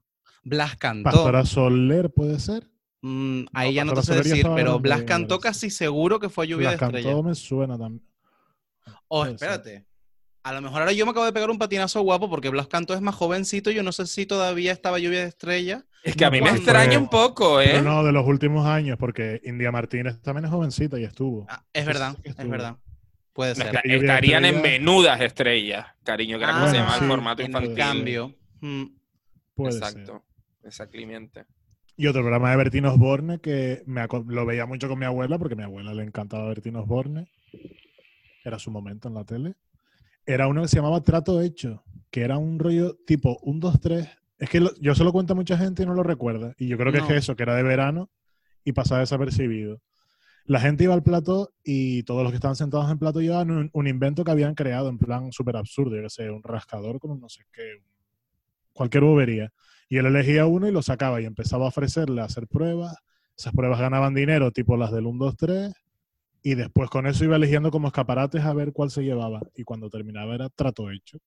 Blas cantó. Pastora Soler, ¿puede ser? Mm, ahí ya no te sé decir, pero Blas cantó casi seguro que fue Lluvia de Estrellas. cantó me suena también. Oh, espérate. A lo mejor ahora yo me acabo de pegar un patinazo guapo porque Blas Cantó es más jovencito. Yo no sé si todavía estaba Lluvia de Estrellas. Es que a mí me extraña un poco, ¿eh? no, de los últimos años, porque India Martínez también es jovencita y estuvo. Ah, es verdad, es verdad. Puede ser. estarían en menudas estrellas, cariño, que era como se llama el formato infantil. En cambio. Mm. Puede Exacto. Exactamente. Y otro programa de Bertín Osborne que me, lo veía mucho con mi abuela, porque a mi abuela le encantaba Bertín Osborne. Era su momento en la tele. Era uno que se llamaba Trato Hecho, que era un rollo tipo un, dos, tres. Es que yo se lo cuento a mucha gente y no lo recuerda. Y yo creo que es eso, que era de verano y pasaba desapercibido. La gente iba al plato y todos los que estaban sentados en el plato llevaban un, un invento que habían creado en plan súper absurdo. Yo que sé, un rascador con un no sé qué, cualquier bobería. Y él elegía uno y lo sacaba y empezaba a ofrecerle a hacer pruebas. Esas pruebas ganaban dinero, tipo las del 1, 2, 3. Y después con eso iba eligiendo como escaparates a ver cuál se llevaba. Y cuando terminaba era trato hecho.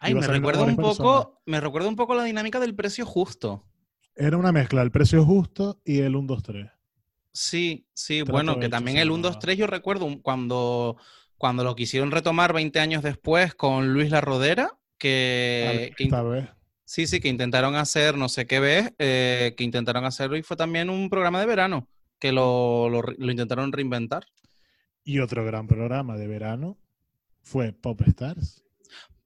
Ay, me recuerda un poco, me recuerda un poco la dinámica del precio justo. Era una mezcla, el precio justo y el 1, 2, 3. Sí, sí, bueno, que también el 1, 2, 3 yo recuerdo cuando, cuando lo quisieron retomar 20 años después con Luis La Rodera, que, esta vez. Sí, sí, que intentaron hacer, no sé qué ves, eh, que intentaron hacerlo y fue también un programa de verano, que lo, lo, intentaron reinventar. Y otro gran programa de verano fue Pop Stars.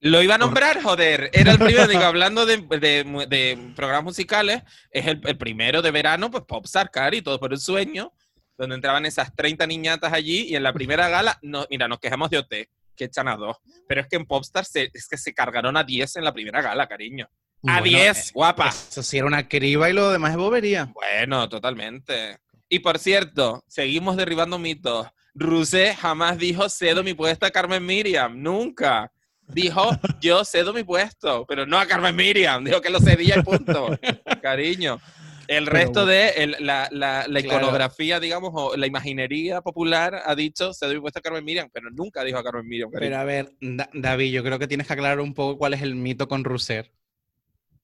Lo iba a nombrar, joder. Era el primero, digo, hablando de, de, programas musicales, es el, primero de verano, pues Popstar, Cari, todo por el sueño, donde entraban esas 30 niñatas allí y en la primera gala, no, mira, nos quejamos de OT, que echan a dos. Pero es que en Popstar se, es que se cargaron a 10 en la primera gala, cariño. A 10, eh, guapa. Eso sí era una criba y lo demás es bobería. Bueno, totalmente. Y por cierto, seguimos derribando mitos. Rusé jamás dijo cedo mi puesto a Carmen Miriam, nunca. Dijo yo cedo mi puesto, pero no a Carmen Miriam, dijo que lo cedía y punto. Cariño. El resto de la, la, la iconografía, digamos, o la imaginería popular ha dicho cedo mi puesto a Carmen Miriam, pero nunca dijo a Carmen Miriam. Pero a ver, David, yo creo que tienes que aclarar un poco cuál es el mito con Russer.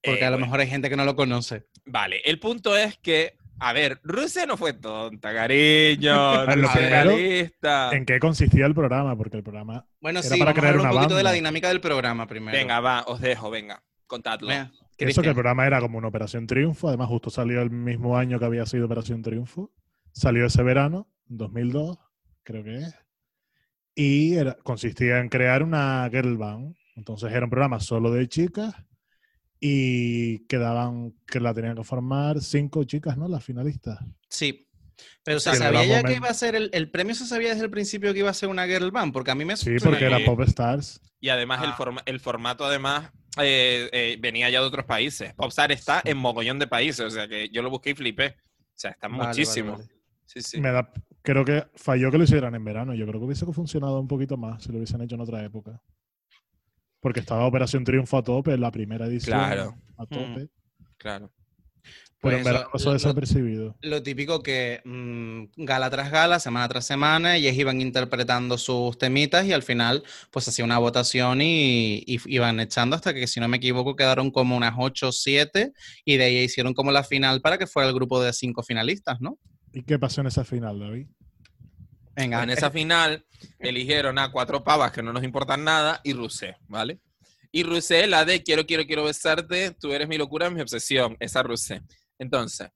Porque a lo eh, mejor hay gente que no lo conoce. Vale, el punto es que a ver, Rusia no fue tonta, cariño. ¿En qué consistía el programa? Porque el programa. Bueno, sí, para crear un poquito de la dinámica del programa primero. Venga, va, os dejo, venga, contadlo. Eso que el programa era como una Operación Triunfo, además justo salió el mismo año que había sido Operación Triunfo. Salió ese verano, 2002, creo que es. Y consistía en crear una girl band. Entonces era un programa solo de chicas y quedaban que la tenían que formar cinco chicas, ¿no? Las finalistas. Sí. Pero se sabía ya que iba a ser el, premio, se sabía desde el principio que iba a ser una girl band, porque a mí me Sí, porque era Pop Stars. Y además el, ah. el, formato además eh, eh, venía ya de otros países. Popstar está en mogollón de países, o sea que yo lo busqué y flipé. O sea, está muchísimo. Sí, sí. Me da, creo que falló que lo hicieran en verano. Yo creo que hubiese funcionado un poquito más si lo hubiesen hecho en otra época. Porque estaba Operación Triunfo a tope en la primera edición. Claro. A tope. claro. Pero en pues verdad pasó desapercibido. Lo, típico que mm, gala tras gala, semana tras semana, ellos iban interpretando sus temitas y al final pues hacía una votación y, iban echando hasta que, si no me equivoco, quedaron como unas 8 o 7 y de ahí hicieron como la final para que fuera el grupo de cinco finalistas, ¿no? ¿Y qué pasó en esa final, David? En esa final eligieron a cuatro pavas que no nos importan nada y Rusé, ¿vale? Y Rusé, la de quiero, quiero, quiero besarte, tú eres mi locura, mi obsesión, esa Rusé. Entonces,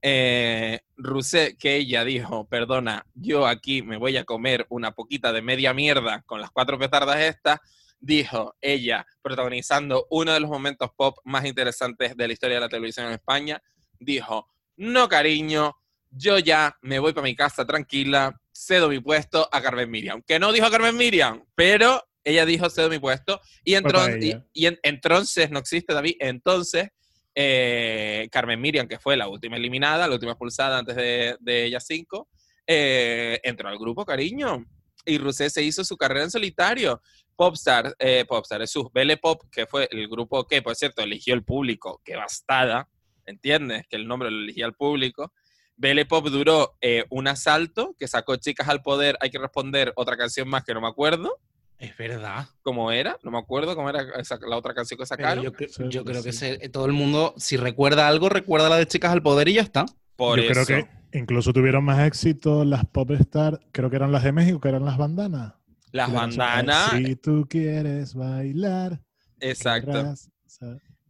eh, Rusé, que ella dijo, perdona, yo aquí me voy a comer una poquita de media mierda con las cuatro petardas estas, dijo ella, protagonizando uno de los momentos pop más interesantes de la historia de la televisión en España, dijo, no cariño, yo ya me voy para mi casa tranquila, cedo mi puesto a Carmen Miriam. Que no dijo Carmen Miriam, pero ella dijo cedo mi puesto. Y, entonces, y, entonces, no existe David, entonces eh, Carmen Miriam, que fue la última eliminada, la última expulsada antes de, de ella cinco, eh, entró al grupo, cariño. Y Rusé se hizo su carrera en solitario. Popstar, eh, Popstar, su Belle Pop, que fue el grupo que, por cierto, eligió el público, que bastada, ¿entiendes? Que el nombre lo elegía el público. Belle Pop duró eh, un asalto que sacó Chicas al Poder. Hay que responder otra canción más que no me acuerdo. Es verdad. ¿Cómo era? No me acuerdo cómo era la otra canción que sacaron. yo, creo que todo el mundo, si recuerda algo, recuerda la de Chicas al Poder y ya está. Por yo creo que incluso tuvieron más éxito las Pop Star, creo que eran las de México, que eran las bandanas. Las bandanas. Si tú quieres bailar. Exacto.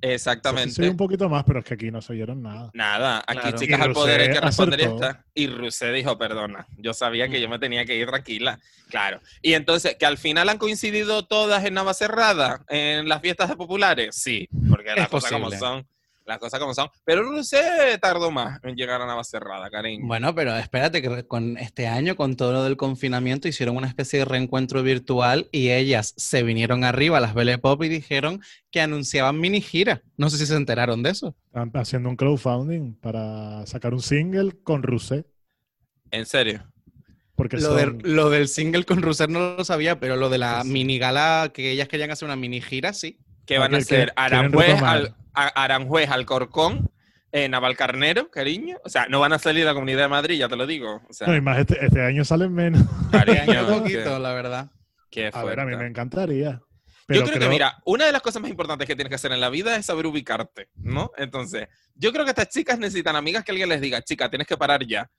Exactamente. Sí, un poquito más, pero es que aquí no se oyeron nada. Nada, aquí chicas al poder hay que responder esta. Y Rusé dijo, perdona, yo sabía que yo me tenía que ir tranquila. Claro. Y entonces, que al final han coincidido todas en Navacerrada, en las fiestas populares, sí, porque las cosas como son las cosas como son. Pero no sé, tardó más en llegar a Navacerrada, cariño. Bueno, pero espérate que con este año, con todo lo del confinamiento, hicieron una especie de reencuentro virtual y ellas se vinieron arriba a las Belle Pop y dijeron que anunciaban mini gira. No sé si se enteraron de eso. Están haciendo un crowdfunding para sacar un single con Rusé. ¿En serio? Porque lo, del single con Rusé no lo sabía, pero lo de la mini gala que ellas querían hacer una mini gira, sí. Que van a hacer Aranjuez al, Aranjuez, Alcorcón, eh, Navalcarnero, cariño. O sea, no van a salir de la Comunidad de Madrid, ya te lo digo. no, y más este, este, año salen menos. Cariño, un poquito, la verdad. Qué a ver, a mí me encantaría. yo creo, que, mira, una de las cosas más importantes que tienes que hacer en la vida es saber ubicarte, ¿no? Entonces, yo creo que estas chicas necesitan amigas que alguien les diga, chica, tienes que parar ya.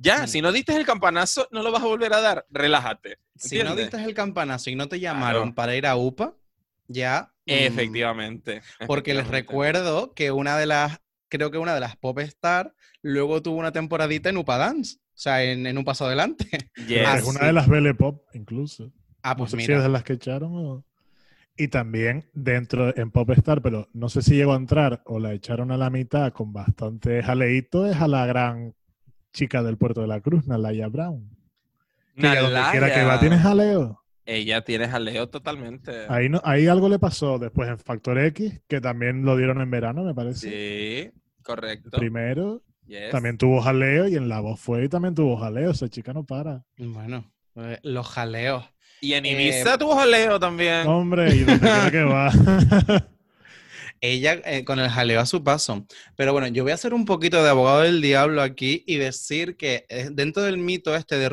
Ya, si no diste el campanazo, no lo vas a volver a dar. Relájate. Si no diste el campanazo y no te llamaron para ir a UPA, ya. Efectivamente. Porque les recuerdo que una de las, creo que una de las pop star luego tuvo una temporadita en Upa Dance. O sea, en, un paso adelante. Es una de las Belle Pop, incluso. Ah, pues no sé Si es de las que echaron o... Y también dentro en Popstar, pero no sé si llegó a entrar o la echaron a la mitad con bastante jaleíto, es a la gran chica del puerto de la Cruz, Nalaya Brown. Que donde quiera que va tiene jaleo. Ella tiene jaleo totalmente. Ahí, no, ahí algo le pasó después en Factor X, que también lo dieron en verano, me parece. Sí, correcto. Primero, también tuvo jaleo y en la voz fue y también tuvo jaleo. Esa chica no para. Bueno, pues, los jaleos. Y en Ibiza eh, tuvo jaleo también. Hombre, y donde que va. Ella eh, con el jaleo a su paso. Pero bueno, yo voy a hacer un poquito de abogado del diablo aquí y decir que eh, dentro del mito este de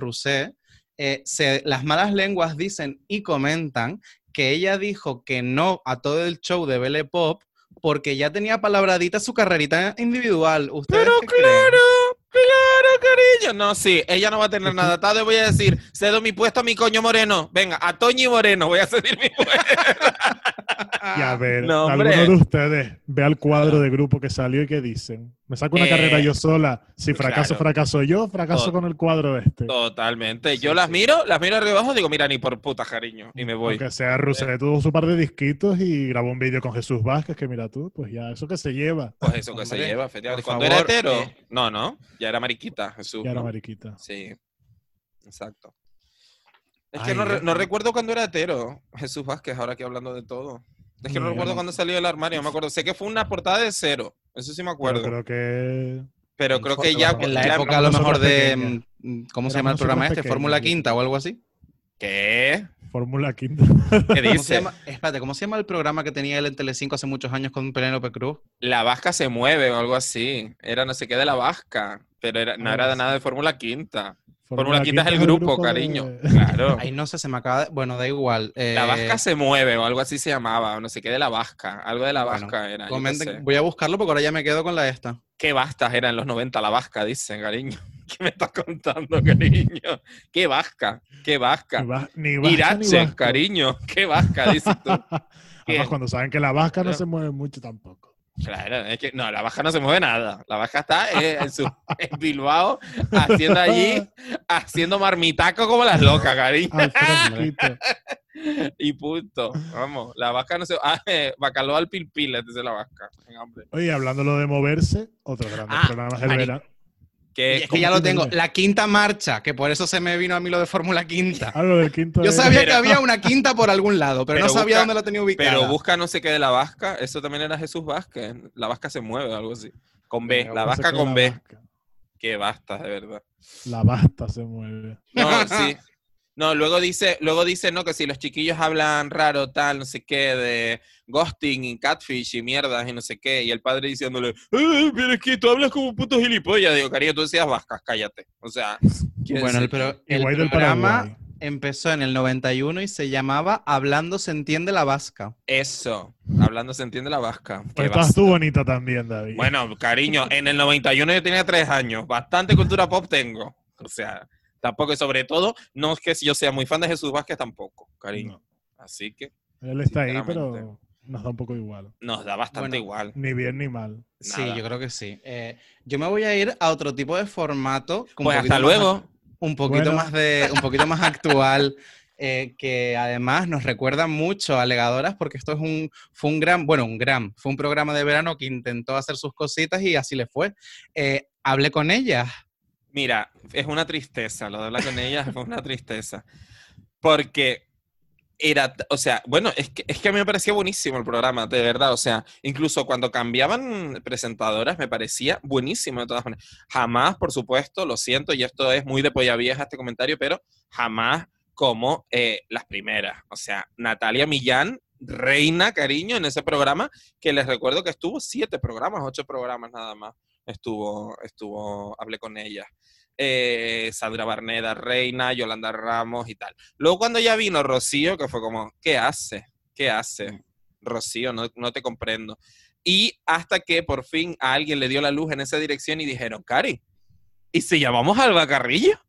Rousset, las malas lenguas dicen y comentan que ella dijo que no a todo el show de Belle Pop porque ya tenía palabradita su carrerita individual. Pero claro, claro, cariño. No, sí, ella no va a tener nada. Tarde voy a decir, cedo mi puesto a mi coño moreno. Venga, a Toñi Moreno voy a ceder mi puesto. y a ver, alguno de ustedes ve al cuadro de grupo que salió y que dicen. Me saco una carrera yo eh, sola. Si fracaso, fracaso yo, fracaso con el cuadro este. Totalmente. Yo las miro, las miro arriba abajo y digo, mira, ni por puta, cariño. Y me voy. Aunque sea Rousseff tuvo su par de disquitos y grabó un vídeo con Jesús Vázquez, que mira tú, pues ya, eso que se lleva. Pues eso que se lleva, efectivamente. Cuando era hetero, eh, no, no, ya era mariquita, Jesús. Ya era mariquita. Sí. Exacto. Es que no, no recuerdo cuando era hetero, Jesús Vázquez, ahora que hablando de todo. Es que no recuerdo cuándo salió del armario, no me acuerdo. Sé que fue una portada de cero, eso sí me acuerdo. Pero creo que... Pero creo que ya... En la época a lo mejor de... Mm, ¿Cómo se llama el programa este? ¿Fórmula Quinta o algo así? ¿Qué? Fórmula Quinta. ¿Qué dice? ¿Cómo se llama? Espérate, ¿cómo se llama el programa que tenía él en Telecinco hace muchos años con Penélope Cruz? La Vasca se mueve o algo así. Era no sé qué de la Vasca, pero era, no era de nada de Fórmula Quinta. Fórmula Quinta es el grupo, cariño. Claro. Ahí no sé, se me acaba de... Bueno, da igual. La Vasca eh, se mueve o algo así se llamaba, o no sé qué de la Vasca. Algo de la Vasca era. Voy a buscarlo porque ahora ya me quedo con la esta. Qué bastas era en los 90 la Vasca, dicen, cariño. ¿Qué me estás contando, cariño? ¿Qué vasca? ¿Qué vasca? Ni, ni Irache, cariño. ¿Qué vasca, dices tú? Además, cuando saben que la vasca no se mueve mucho tampoco. Claro, es que no, la baja no se mueve nada. La baja está en, su, Bilbao haciendo allí, haciendo marmitaco como las locas, cariño. y punto. Vamos, la vaca no se. Ah, eh, bacalao al pilpil, dice la vaca. Oye, hablándolo de moverse, otro grande ah, programa del verano. Que, es que ya lo tengo. La quinta marcha, que por eso se me vino a mí lo de Fórmula Quinta. Ah, lo del quinto Yo sabía que había una quinta por algún lado, pero, no sabía dónde la tenía ubicada. Pero busca no sé qué de la vasca. Eso también era Jesús Vázquez. La vasca se mueve o algo así. Con B. la vasca con B. Qué basta, de verdad. La basta se mueve. No, sí. No, luego dice, luego dice, no, que si los chiquillos hablan raro, tal, no sé qué, de ghosting y catfish y mierdas y no sé qué, y el padre diciéndole, eh, pero es que tú hablas como un puto gilipollas. Digo, cariño, tú decías vascas, cállate. O sea, bueno, el, pero el programa empezó en el 91 y se llamaba Hablando se entiende la vasca. Eso, Hablando se entiende la vasca. Pues estás tú bonita también, David. Bueno, cariño, en el 91 yo tenía tres años, bastante cultura pop tengo. O sea, Tampoco, y sobre todo, no es que yo sea muy fan de Jesús Vázquez tampoco, cariño. Así que. Él está ahí, pero nos da un poco igual. Nos da bastante igual. Ni bien ni mal. Sí, yo creo que sí. Eh, yo me voy a ir a otro tipo de formato. Pues hasta luego. un poquito más de, un poquito más actual. Eh, que además nos recuerda mucho a Legadoras porque esto es un, fue un gran, bueno, un gran, fue un programa de verano que intentó hacer sus cositas y así le fue. Eh, hablé con ella, Mira, es una tristeza, lo de hablar con ella fue una tristeza. Porque era, o sea, bueno, es que, es que a mí me parecía buenísimo el programa, de verdad. O sea, incluso cuando cambiaban presentadoras me parecía buenísimo de todas maneras. Jamás, por supuesto, lo siento, y esto es muy de polla vieja este comentario, pero jamás como eh, las primeras. O sea, Natalia Millán, reina, cariño, en ese programa, que les recuerdo que estuvo siete programas, ocho programas nada más estuvo, estuvo, hablé con ella. Eh, Sandra Barneda, Reina, Yolanda Ramos y tal. Luego cuando ya vino Rocío, que fue como, ¿qué hace? ¿Qué hace? Rocío, no, no te comprendo. Y hasta que por fin a alguien le dio la luz en esa dirección y dijeron, Cari, ¿y si llamamos Alba Carrillo?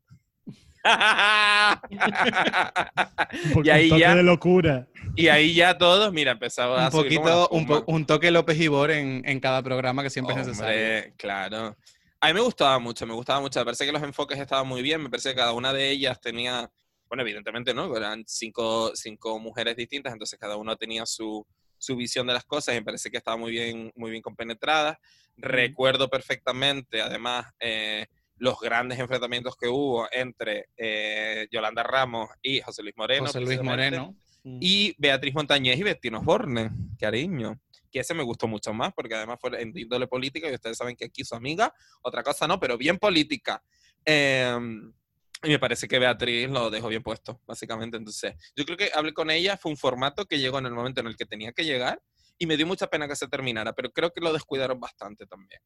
y ahí ya de locura. Y ahí ya todos, mira, empezaba a un poquito, un, toque López Ibor en, en cada programa que siempre es necesario. Claro. A mí me gustaba mucho, me gustaba mucho. Me parece que los enfoques estaban muy bien, me parece que cada una de ellas tenía bueno, evidentemente no, eran cinco, cinco mujeres distintas, entonces cada uno tenía su, su visión de las cosas y me parece que estaba muy bien, muy bien compenetrada. Recuerdo perfectamente, además, eh, los grandes enfrentamientos que hubo entre eh, Yolanda Ramos y José Luis Moreno. José Luis Moreno. Y Beatriz Montañez y Bettino Borne, cariño. Que ese me gustó mucho más, porque además fue en índole política y ustedes saben que aquí su amiga, otra cosa no, pero bien política. Em, y me parece que Beatriz lo dejó bien puesto, básicamente. Entonces, yo creo que hablé con ella, fue un formato que llegó en el momento en el que tenía que llegar y me dio mucha pena que se terminara, pero creo que lo descuidaron bastante también.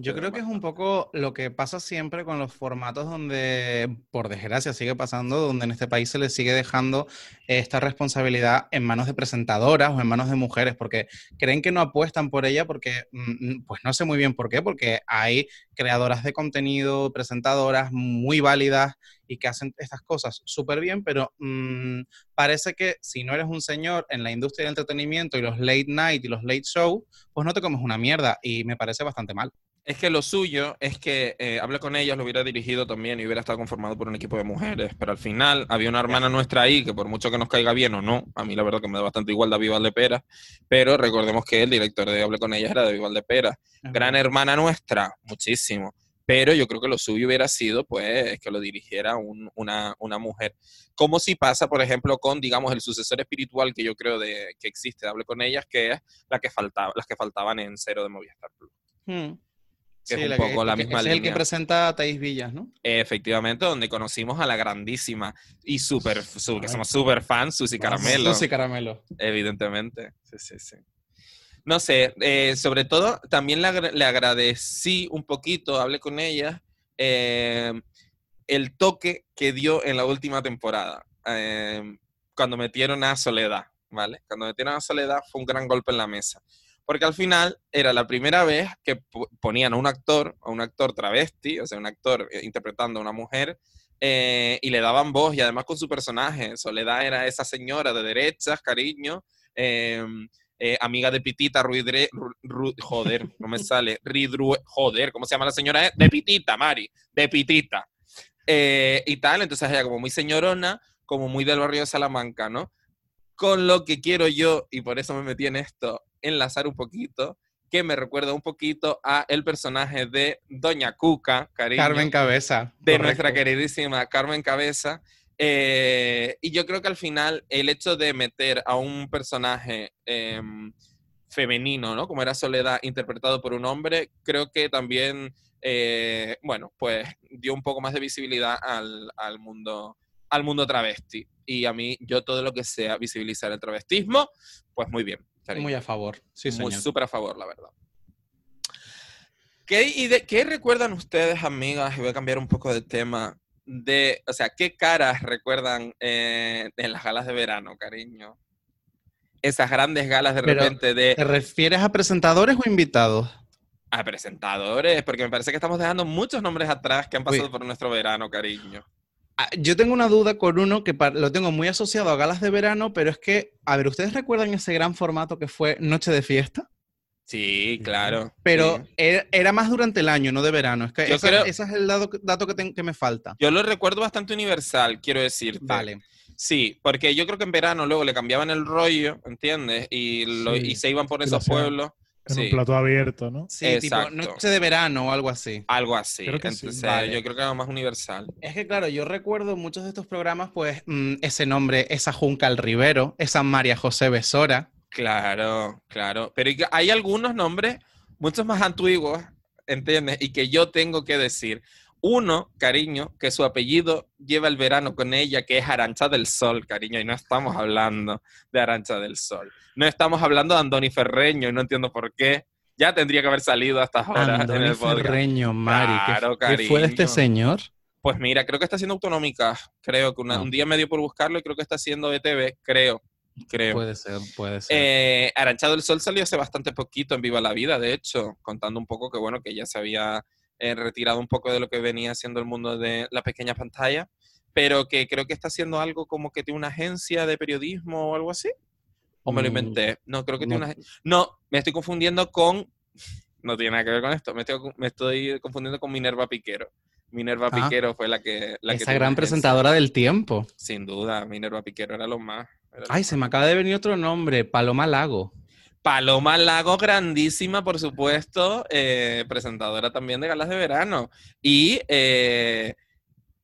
Yo creo que es un poco lo que pasa siempre con los formatos donde, por desgracia, sigue pasando, donde en este país se le sigue dejando esta responsabilidad en manos de presentadoras o en manos de mujeres, porque creen que no apuestan por ella, porque, mm, pues no sé muy bien por qué, porque hay creadoras de contenido, presentadoras muy válidas y que hacen estas cosas súper bien, pero mm, parece que si no eres un señor en la industria del entretenimiento y los late night y los late show, pues no te comes una mierda y me parece bastante mal. Es que lo suyo es que eh, hablé con ellas, lo hubiera dirigido también y hubiera estado conformado por un equipo de mujeres, pero al final había una hermana nuestra ahí que por mucho que nos caiga bien o no, a mí la verdad que me da bastante igual David Valdepera, pero recordemos que el director de Hablé con ellas era David Valdepera. Gran hermana nuestra, muchísimo, pero yo creo que lo suyo hubiera sido pues que lo dirigiera una, una, mujer. Como si pasa, por ejemplo, con, digamos, el sucesor espiritual que yo creo de, que existe, Hablé con ellas, que es la que faltaba, las que faltaban en Cero de Movistar Plus. Hmm que es un poco la misma es el que presenta a Thais Villas, ¿no? Efectivamente, donde conocimos a la grandísima y súper, que somos súper fans, Susi Caramelo. Susi Caramelo. Evidentemente, sí, sí, sí. No sé, eh, sobre todo también le, agradecí un poquito, hablé con ella, eh, el toque que dio en la última temporada, eh, cuando metieron a Soledad, ¿vale? Cuando metieron a Soledad fue un gran golpe en la mesa porque al final era la primera vez que ponían a un actor, a un actor travesti, o sea, un actor eh, interpretando a una mujer, eh, y le daban voz, y además con su personaje. Soledad era esa señora de derechas, cariño, em, eh, amiga de Pitita, Ruidre, joder, no me sale, Ridru, joder, ¿cómo se llama la señora? De Pitita, Mari, de Pitita. y tal, entonces ella como muy señorona, como muy del barrio de Salamanca, ¿no? Con lo que quiero yo, y por eso me metí en esto, enlazar un poquito, que me recuerda un poquito a el personaje de Doña Cuca, Carmen Cabeza. De nuestra queridísima Carmen Cabeza. Eh, y yo creo que al final el hecho de meter a un personaje em, femenino, ¿no? Como era Soledad, interpretado por un hombre, creo que también, eh, bueno, pues dio un poco más de visibilidad al, al, mundo al mundo travesti. Y a mí, yo todo lo que sea visibilizar el travestismo, pues muy bien. Muy a favor, sí, Muy súper a favor, la verdad. ¿Qué, y de, ¿Qué recuerdan ustedes, amigas? Y voy a cambiar un poco de tema. De, o sea, ¿qué caras recuerdan eh, en las galas de verano, cariño? Esas grandes galas de repente de... ¿Te refieres a presentadores o invitados? A presentadores, porque me parece que estamos dejando muchos nombres atrás que han pasado por nuestro verano, cariño. Ah, yo tengo una duda con uno que lo tengo muy asociado a galas de verano, pero es que, a ver, ¿ustedes recuerdan ese gran formato que fue Noche de Fiesta? Sí, claro. Pero Era, más durante el año, no de verano. Es que ese es el dato, que, que, me falta. Yo lo recuerdo bastante universal, quiero decir. Vale. Sí, porque yo creo que en verano luego le cambiaban el rollo, ¿entiendes? Y, y se iban por esos pueblos. En un plato abierto, ¿no? Sí, tipo noche de verano o algo así. Algo así. Entonces, yo creo que era más universal. Es que, claro, yo recuerdo muchos de estos programas, pues, mm, ese nombre, esa Juncal Rivero, esa María José Besora. Claro, claro. Pero hay algunos nombres muchos más antiguos, ¿entiendes? Y que yo tengo que decir. Uno, cariño, que su apellido lleva el verano con ella, que es Arancha del Sol, cariño, y no estamos hablando de Arancha del Sol. No estamos hablando de Andoni Ferreño, y no entiendo por qué. Ya tendría que haber salido hasta ahora Andoni en el Ferreño, Mari. ¿Qué, fue de este señor? Pues mira, creo que está haciendo autonómica. Creo que un día me dio por buscarlo y creo que está haciendo ETV, creo. Creo. Puede ser, puede ser. Eh, Arancha del Sol salió hace bastante poquito en Viva la Vida, de hecho, contando un poco que bueno, que ya se había retirado un poco de lo que venía siendo el mundo de la pequeña pantalla, pero que creo que está haciendo algo como que tiene una agencia de periodismo o algo así. ¿O me lo mm, inventé? No, creo que tiene una... No, me estoy confundiendo con... No tiene nada que ver con esto. Me estoy, me estoy confundiendo con Minerva Piquero. Minerva ah. Piquero fue la que... La Esa gran presentadora del tiempo. Sin duda, Minerva Piquero era lo más. Ay, se me acaba de venir otro nombre, Paloma Lago. Paloma Lago, grandísima, por supuesto, eh, presentadora también de galas de verano. Y eh,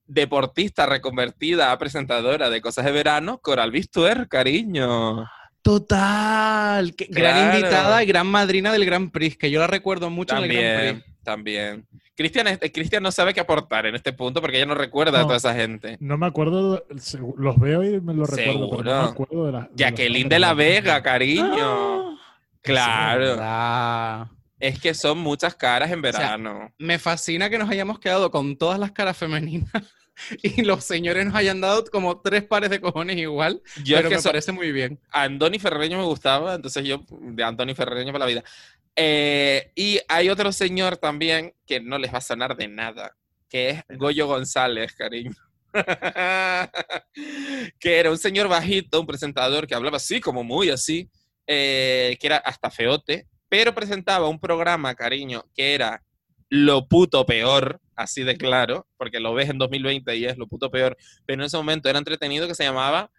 deportista reconvertida a presentadora de cosas de verano, Coral Bistuer, cariño. Total, gran invitada y gran madrina del Gran Prix, que yo la recuerdo mucho en el Gran Prix. También. Cristian, Cristian no sabe qué aportar en este punto porque ella no recuerda a toda esa gente. No me acuerdo, los veo y me lo recuerdo, pero no me acuerdo de la. Jacqueline de la Vega, cariño. ¡Ah! Claro. Es que son muchas caras en verano. me fascina que nos hayamos quedado con todas las caras femeninas y los señores nos hayan dado como tres pares de cojones igual. Yo pero que me parece muy bien. A Andoni Ferreño me gustaba, entonces yo de Andoni Ferreño para la vida. Eh, y hay otro señor también que no les va a sonar de nada, que es Goyo González, cariño. que era un señor bajito, un presentador que hablaba así, como muy así, eh, que era hasta feote, pero presentaba un programa, cariño, que era lo puto peor, así de claro, porque lo ves en 2020 y es lo puto peor, pero en ese momento era entretenido que se llamaba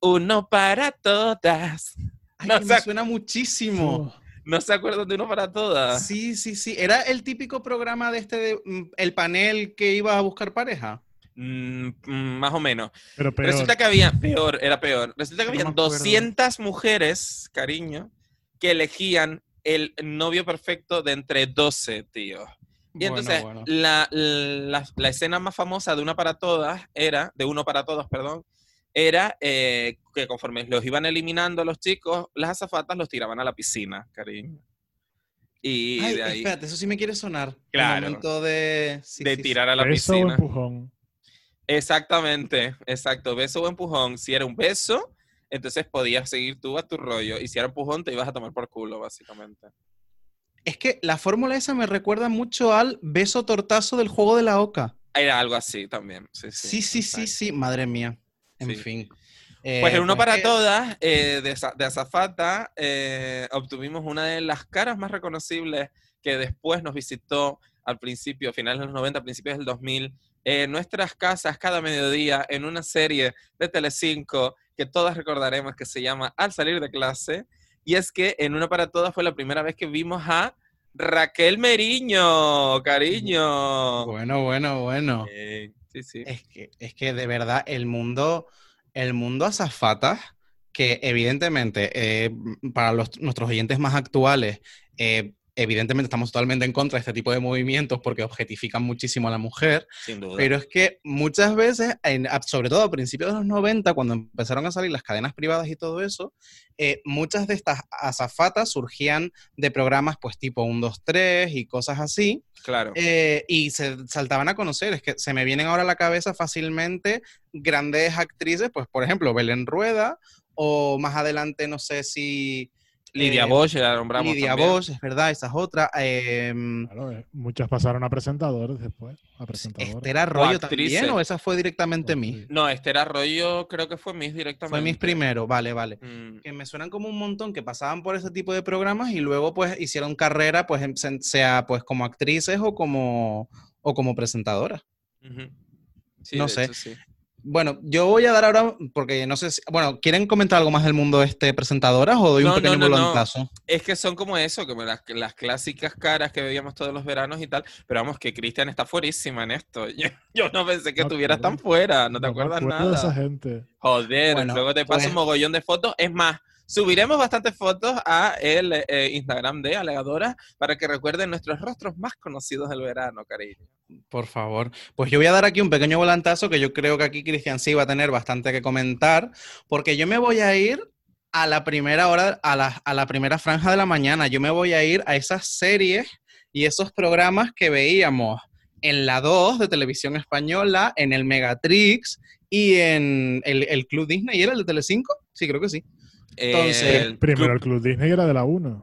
Uno para Todas. Ay, no me suena muchísimo. ¿No se acuerdan de Uno para Todas? Sí, sí, sí. Era el típico programa de este, mm, el panel que iba a buscar pareja. Mm, mm, más o menos. Pero Resulta que había, peor, era peor. Resulta que había 200 mujeres, cariño, que elegían el novio perfecto de entre 12, tío. Y entonces, La, la, escena más famosa de una para todas era, de uno para todos, perdón, era eh, que conforme los iban eliminando los chicos, las azafatas los tiraban a la piscina, cariño. Y de ahí... Espérate, eso sí me quiere sonar. Claro. El momento de... de tirar a la beso piscina. Empujón. Exactamente, exacto. Beso o empujón. Si era un beso, entonces podías seguir tú a tu rollo. Y si era empujón, te ibas a tomar por culo, básicamente. Es que la fórmula esa me recuerda mucho al beso tortazo del juego de la oca. Era algo así también. Sí, sí, sí, sí, sí, madre mía. En fin. pues en Uno pues para Todas, eh, de, Azafata, eh, obtuvimos una de las caras más reconocibles que después nos visitó al principio, finales de los 90, principios del 2000, en nuestras casas cada mediodía en una serie de Telecinco que todas recordaremos que se llama Al salir de clase y es que en Una para Todas fue la primera vez que vimos a Raquel Meriño, cariño. Bueno, bueno, bueno. sí, sí. Es que, es que de verdad el mundo, el mundo azafatas, que evidentemente eh, para nuestros oyentes más actuales, eh, evidentemente estamos totalmente en contra de este tipo de movimientos porque objetifican muchísimo a la mujer. Sin duda. Pero es que muchas veces, sobre todo a principios de los 90, cuando empezaron a salir las cadenas privadas y todo eso, eh, muchas de estas azafatas surgían de programas pues tipo 1, 2, 3 y cosas así. Claro. Eh, y se saltaban a conocer. Es que se me vienen ahora a la cabeza fácilmente grandes actrices, pues por ejemplo, Belén Rueda o más adelante no sé si Lidia eh, Bosch, la nombramos. Lidia Bosch, es verdad, esa es otra. Em, claro, eh, muchas pasaron a presentadores después. A ¿Esther Arroyo también o esa fue directamente mí? No, Esther Arroyo creo que fue Miss directamente. Fue Miss primero, vale, vale. Mm. Que me suenan como un montón que pasaban por ese tipo de programas y luego pues hicieron carrera, pues sea pues como actrices o como, o como presentadoras. no sé. sí. Bueno, yo voy a dar ahora, porque no sé si, bueno, ¿quieren comentar algo más del mundo este presentadoras o doy un pequeño no, no, Es que son como eso, como las, las, clásicas caras que veíamos todos los veranos y tal, pero vamos, que Cristian está fuerísima en esto. Yo, no pensé que estuvieras tan fuera, no te acuerdas nada. De esa gente. Joder, luego te paso un pues mogollón de fotos. Es más, Subiremos bastantes fotos a el eh, Instagram de Alegadora para que recuerden nuestros rostros más conocidos del verano, cariño. Por favor. Pues yo voy a dar aquí un pequeño volantazo que yo creo que aquí Cristian sí va a tener bastante que comentar, porque yo me voy a ir a la primera hora, a la, a la primera franja de la mañana. Yo me voy a ir a esas series y esos programas que veíamos en la 2 de televisión española, en el Megatrix y en el, el Club Disney. ¿Y era el de Telecinco? Sí, creo que sí. Entonces, primero el Club Disney era de la 1,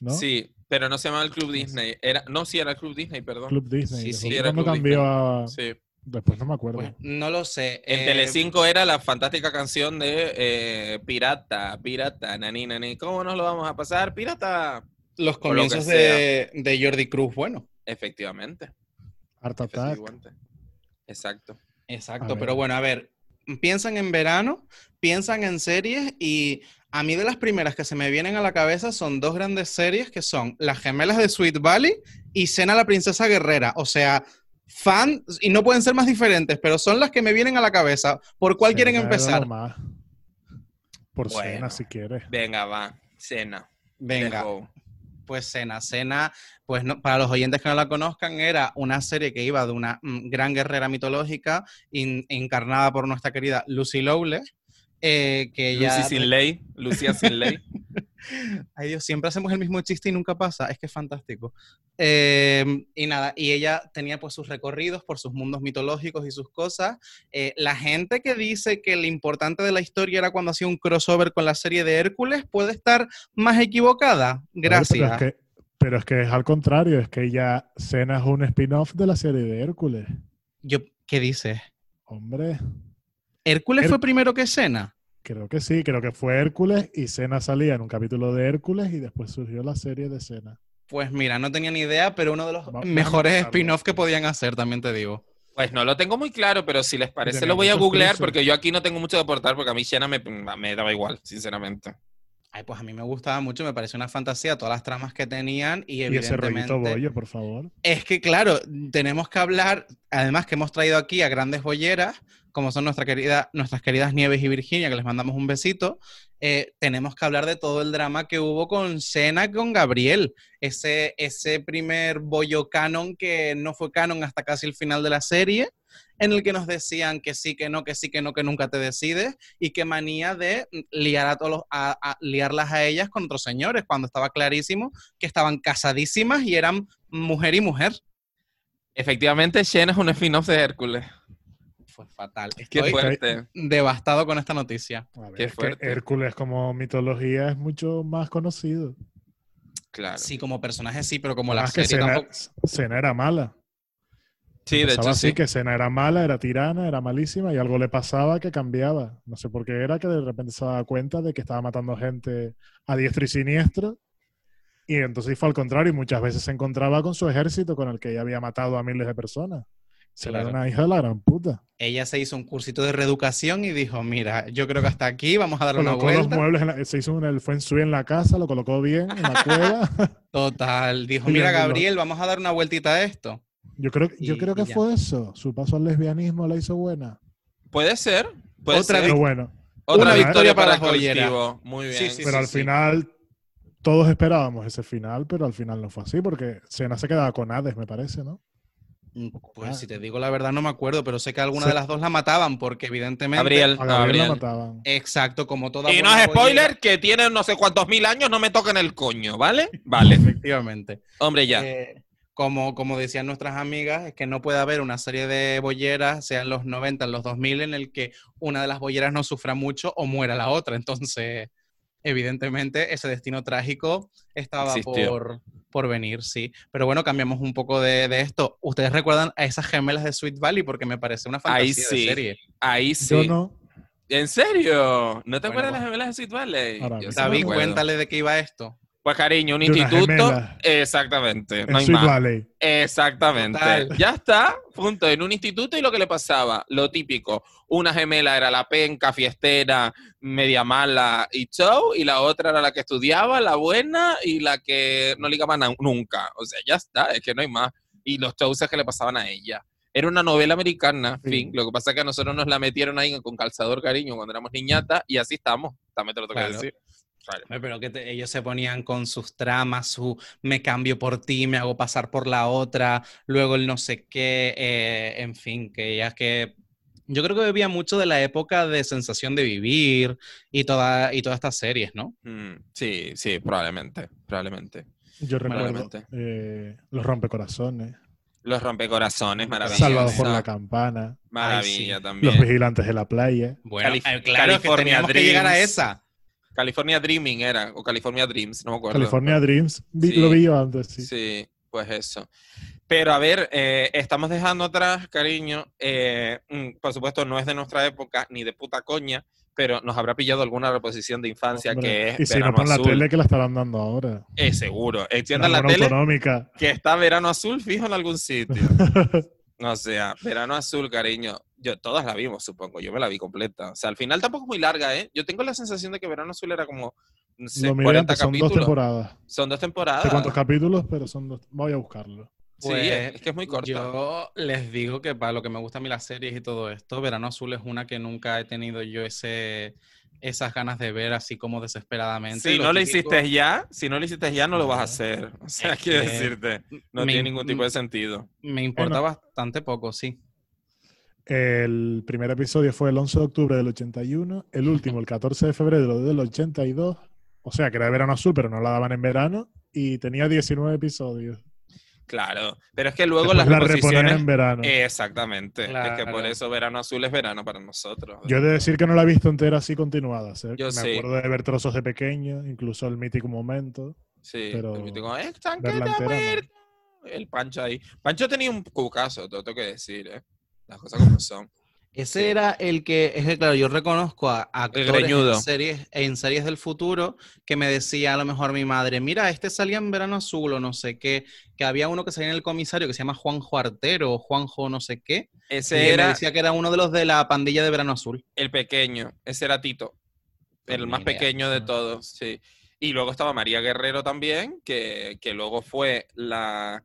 ¿no? Sí, pero no se llamaba el Club Disney. Era, no, sí, era el Club Disney, perdón. Club Disney. Sí, sí, era cambió a... Sí. Después no me acuerdo. Pues, no lo sé. En eh, Telecinco era la fantástica canción de eh, Pirata, Pirata, Nani, Nani. ¿Cómo nos lo vamos a pasar? Pirata. Los comienzos de, de, Jordi Cruz, bueno. Efectivamente. Art Attack. Exacto. Exacto, pero bueno, a ver, piensan en verano, piensan en series y a mí de las primeras que se me vienen a la cabeza son dos grandes series que son Las gemelas de Sweet Valley y Cena la princesa guerrera. O sea, fan, y no pueden ser más diferentes, pero son las que me vienen a la cabeza. ¿Por cuál quieren empezar? Por Cena, si quieres. Venga, va. Cena. Venga. Pues Cena. Cena, pues para los oyentes que no la conozcan, era una serie que iba de una mm, gran guerrera mitológica encarnada por nuestra querida Lucy Lowley. Eh, que Lucy sin ley, Lucía sin ley. Ay Dios, siempre hacemos el mismo chiste y nunca pasa, es que es fantástico. Em, y nada, y ella tenía pues sus recorridos por sus mundos mitológicos y sus cosas. Eh, la gente que dice que lo importante de la historia era cuando hacía un crossover con la serie de Hércules puede estar más equivocada. Gracias. pero, es que, es al contrario, es que ella, Cena es un spin-off de la serie de Hércules. Yo, ¿Qué dices? Hombre. ¿Hércules fue primero que Cena? Creo que sí, creo que fue Hércules y Cena salía en un capítulo de Hércules y después surgió la serie de Cena. Pues mira, no tenía ni idea, pero uno de los mejores spin-offs que podían hacer, también te digo. Pues no lo tengo muy claro, pero si les parece lo voy a googlear porque yo aquí no tengo mucho que aportar porque a mí Cena me, me daba igual, sinceramente. Ay, pues a mí me gustaba mucho, me pareció una fantasía todas las tramas que tenían y evidentemente... Y ese bollo, por favor. Es que claro, tenemos que hablar, además que hemos traído aquí a grandes bolleras, como son nuestra querida, nuestras queridas Nieves y Virginia, que les mandamos un besito, eh, tenemos que hablar de todo el drama que hubo con Cena, con Gabriel. Ese, ese primer bollo canon que no fue canon hasta casi el final de la serie, en el que nos decían que sí, que no, que sí, que no, que nunca te decides, y qué manía de liar a todos a, liarlas a ellas con otros señores, cuando estaba clarísimo que estaban casadísimas y eran mujer y mujer. Efectivamente, Cena es un spin-off de Hércules fue fatal. Estoy fuerte. devastado con esta noticia. Qué fuerte. Hércules como mitología es mucho más conocido. Claro. Sí, como personaje sí, pero como la serie que Cena, era mala. Sí, de hecho así, sí. que Cena era mala, era tirana, era malísima y algo le pasaba que cambiaba. No sé por qué era que de repente se daba cuenta de que estaba matando gente a diestro y siniestro. Y entonces fue al contrario y muchas veces se encontraba con su ejército con el que ella había matado a miles de personas. Se era una hija de la gran puta. Ella se hizo un cursito de reeducación y dijo, mira, yo creo que hasta aquí vamos a dar una vuelta. los muebles, se hizo un, el feng shui en la casa, lo colocó bien en la cueva. Total, dijo, mira Gabriel, vamos a dar una vueltita a esto. Yo creo, yo creo que fue eso. Su paso al lesbianismo la hizo buena. Puede ser. Puede Otra ser. bueno. Otra victoria para, el colectivo. Muy bien. pero al final todos esperábamos ese final, pero al final no fue así porque Sena se quedaba con Hades, me parece, ¿no? Pues si te digo la verdad no me acuerdo, pero sé que alguna de las dos la mataban porque evidentemente... Gabriel, a Gabriel, la mataban. Exacto, como toda... Y no es spoiler que tiene no sé cuántos mil años, no me toquen el coño, ¿vale? Vale. Efectivamente. Hombre, ya. Eh, como, como decían nuestras amigas, es que no puede haber una serie de bolleras, sea en los 90, en los 2000, en el que una de las bolleras no sufra mucho o muera la otra. Entonces, evidentemente, ese destino trágico estaba por, por, venir, sí. Pero bueno, cambiamos un poco de, esto. ¿Ustedes recuerdan a esas gemelas de Sweet Valley? Porque me parece una fantasía Ahí sí. de serie. Ahí sí. Yo no. ¿En serio? ¿No te acuerdas de las gemelas de Sweet Valley? David, cuéntale de qué iba esto. Pues cariño, un instituto. Exactamente. No hay más. Exactamente. Ya está, punto. En un instituto y lo que le pasaba, lo típico. Una gemela era la penca, fiestera, media mala y show, y la otra era la que estudiaba, la buena y la que no ligaba nunca. O sea, ya está, es que no hay más. Y los shows que le pasaban a ella. Era una novela americana, fin. Lo que pasa es que a nosotros nos la metieron ahí con calzador cariño cuando éramos niñatas y así estamos. También te lo tengo que decir. Pero que ellos se ponían con sus tramas, su me cambio por ti, me hago pasar por la otra, luego el no sé qué, eh, en fin, que ya que yo creo que bebía mucho de la época de sensación de vivir y, toda, y todas estas series, ¿no? Mm, sí, sí, probablemente, probablemente. Yo recuerdo eh, Los Rompecorazones. Los Rompecorazones, maravilloso. Salvados por la Campana. Maravilla también. Los Vigilantes de la Playa. Bueno, eh, claro que teníamos que llegar a esa. California Dreaming era, o California Dreams, no me acuerdo. California Dreams, lo vi yo antes, sí. Sí, pues eso. Pero a ver, eh, estamos dejando atrás, cariño, eh, mm, por supuesto no es de nuestra época ni de puta coña, pero nos habrá pillado alguna reposición de infancia que es. Y si no, pon la tele que la estarán dando ahora. Es seguro. Extiendan la tele. Que está Verano Azul fijo en algún sitio. O sea, Verano Azul, cariño. Yo, todas la vimos, supongo. Yo me la vi completa. O sea, al final tampoco es muy larga, ¿eh? Yo tengo la sensación de que Verano Azul era como. No sé, Lo miré 40 antes, son capítulos. dos temporadas. Son dos temporadas. cuántos capítulos, pero son dos. Voy a buscarlo. Sí, Pues, es que es muy corta. Yo les digo que para lo que me gusta a mí las series y todo esto, Verano Azul es una que nunca he tenido yo ese, esas ganas de ver así como desesperadamente. Si Lo no lo típico- hiciste ya, si no lo hiciste ya, no lo vas a hacer. O sea, Es quiero decirte, no me tiene ningún tipo de sentido. Me importa bastante poco, sí. El primer episodio fue el 11 de octubre del 81, el último el 14 de febrero del 82, o sea que era de verano azul, pero no la daban en verano, y tenía 19 episodios. Claro, pero es que luego Después las la reposiciones... en verano. Exactamente. Es que por eso verano azul es verano para nosotros. Yo he de decir que no la he visto entera así continuada. ¿sí? Yo Me sí. acuerdo de ver trozos de pequeño, incluso el mítico momento. Sí, pero el mítico, "Eh, muerto". El Pancho ahí. Pancho tenía un cucazo, te lo tengo que decir, ¿eh? Las cosas como son. Ese Sí. era el que, es que claro, yo reconozco a actores en series, en series del futuro que me decía a lo mejor mi madre, mira, este salía en Verano Azul o no sé qué, que había uno que salía en el comisario que se llama Juanjo Artero o Juanjo no sé qué, y Ese me era decía que era uno de los de la pandilla de Verano Azul. el pequeño, ese era Tito. El más idea. pequeño de todos, sí. Y luego estaba María Guerrero también, que, que luego fue la,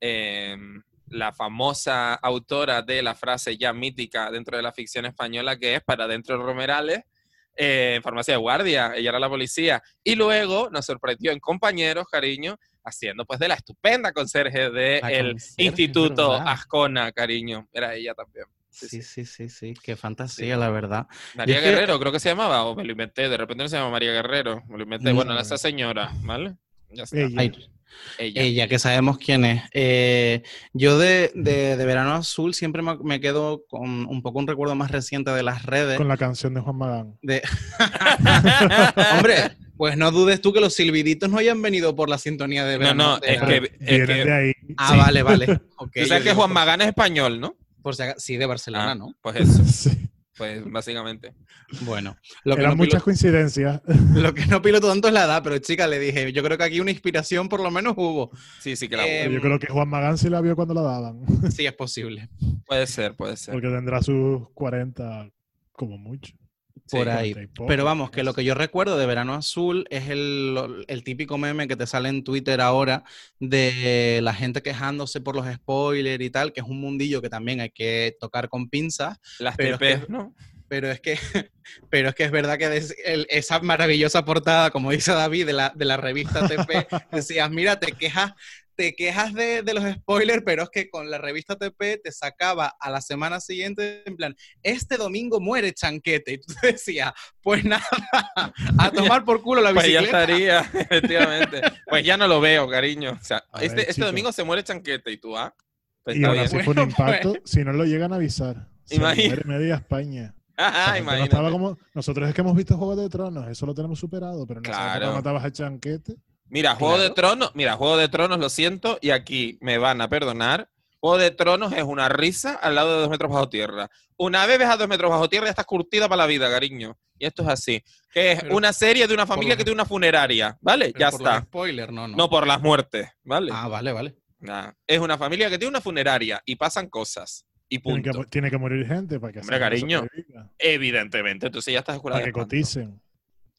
em, la famosa autora de la frase ya mítica dentro de la ficción española que es para dentro de Romerales, eh, en farmacia de guardia, ella era la policía. Y luego nos sorprendió en compañeros, cariño, haciendo pues de la estupenda conserje del conserje, Instituto. Ascona, cariño. Era ella también. Sí, Sí, sí. sí, sí, sí, qué fantasía, la verdad. María es que- Guerrero, creo que se llamaba, o me lo inventé, de repente no se llama María Guerrero, me lo inventé. No. Bueno, esa señora, ¿vale? Ya está. Ella. Ella. Ella, que sabemos quién es. Eh, yo de, de- de Verano Azul siempre me, me quedo con un poco un recuerdo más reciente de las redes. Con la canción de Juan Magán. De... Hombre, pues no dudes tú que los silbiditos no hayan venido por la sintonía de no, Verano. no, de es la- que, es que- de ahí. Ah, sí. vale, vale. Ok, tú sabes que digo, Juan Magán es español, ¿no? por si sí, de Barcelona, Ah, ¿no? Pues eso, Sí. Pues básicamente. Bueno, lo que, Eran no muchas piloto, coincidencias. lo que no piloto tanto es la edad, pero chica, le dije, yo creo que aquí una inspiración por lo menos hubo. Sí, sí que la Eh, hubo. Yo creo que Juan Magán sí la vio cuando la daban. Sí, es posible. Puede ser, puede ser. Porque tendrá sus 40 como mucho. Por Sí. ahí. 40 y poco, Pero vamos, que lo que yo recuerdo de Verano Azul es el, el típico meme que te sale en Twitter ahora de la gente quejándose por los spoilers y tal, que es un mundillo que también hay que tocar con pinzas, Las pero es TP, que- ¿no? pero es que, pero es, que es verdad que des- el- esa maravillosa portada, como dice David, de la, de la revista TP, decías, mira, te quejas, te quejas de, de los spoilers, pero es que con la revista TP te sacaba a la semana siguiente, en plan, este domingo muere Chanquete. Y tú decías, pues nada, a tomar por culo la Pues ya bicicleta. estaría, efectivamente. Pues ya no lo veo, cariño. O sea, este, ver, este chicos. domingo se muere Chanquete y tú, ah, pues Y ahora sí fue un Bueno, impacto si no lo llegan a avisar. Muere media España. Ah, gente no imagínate. estaba como- Nosotros es que hemos visto Juego de Tronos, eso lo tenemos superado, pero no Claro. matabas a Chanquete. Mira, Juego de. Tronos, mira, Juego de Tronos, lo siento, y aquí me van a perdonar. Juego de Tronos es una risa al lado de dos metros bajo tierra. Una vez ves a dos metros bajo tierra ya estás curtida para la vida, cariño. Y esto es así. Que es Pero- una serie de una familia que tiene una funeraria, ¿vale? Pero ya por los está. spoilers, no, no. No por las muertes, ¿vale? Ah, vale, vale. Nah. Es una familia que tiene una funeraria y pasan cosas. Y Tiene que, punto. tiene que morir gente para que Hombre, cariño. Evidentemente. Entonces ya estás jurada Para de que espanto. coticen.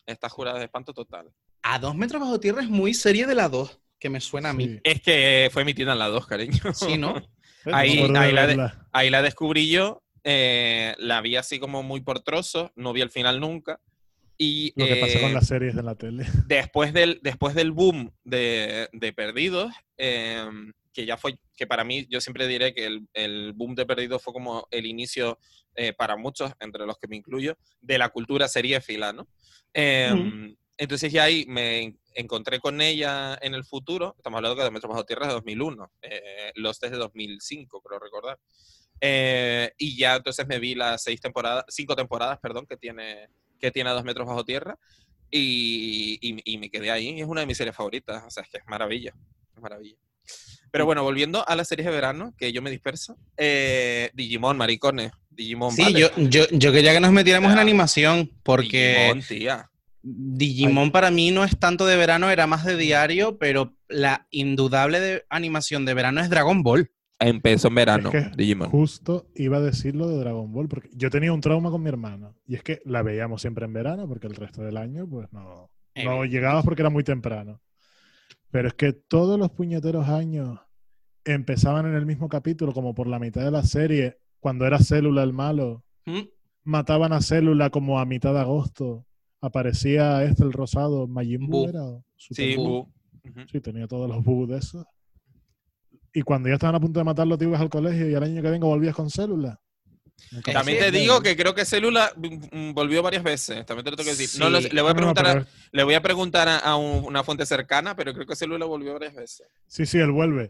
Estás jurada de espanto total. A dos metros bajo tierra es muy serie de la dos, que me suena a mí. Sí. Es que fue emitida en la 2, cariño. Sí, ¿no? Ahí- ahí la de-. Ahí la descubrí yo, eh, la vi así como muy por trozos, no vi el final nunca. Y Lo que pasa con eh, las series de la tele. después, del, después del boom de, de Perdidos, eh, que ya fue, que para mí, yo siempre diré que el, el boom de Perdidos fue como el inicio eh, para muchos, entre los que me incluyo, de la cultura seriéfila, ¿no? Eh, Entonces ya ahí me encontré con ella en el futuro, estamos hablando que de Metros Bajo Tierra es de 2001, eh, Los desde 2005, creo recordar. Eh, y ya entonces me vi las seis temporadas, cinco temporadas, perdón, que tiene, que tiene a dos metros bajo tierra. Y, y- y me quedé ahí. Es una de mis series favoritas. O sea, es que es maravilla. Es maravilla. Pero bueno, volviendo a las series de verano, que yo me disperso. eh, Digimon, maricones. Digimon, Sí, ¿vale? yo, yo, yo quería que nos metiéramos en animación, porque Digimon, tía. Digimon para mí no es tanto de verano, era más de diario, pero la indudable de animación de verano es Dragon Ball. Empezó en verano, Digimon. Justo iba a decir lo de Dragon Ball, porque yo tenía un trauma con mi hermana. Y es que la veíamos siempre en verano, porque el resto del año, pues no, no llegabas porque era muy temprano. Pero es que todos los puñeteros años empezaban en el mismo capítulo, como por la mitad de la serie, cuando era Célula el malo. ¿Mm? Mataban a Célula como a mitad de agosto. Aparecía este, el rosado, Majin Buu. sí, Sí, tenía todos los Buu de esos. Y cuando ya estaban a punto de matarlo, te ibas al colegio y al año que vengo volvías con Célula. También te digo que creo que Célula mm, volvió varias veces. También te lo tengo que decir. le, voy a preguntar, a, le voy a, preguntar a, una fuente cercana, pero creo que Célula volvió varias veces. Sí, sí, él vuelve.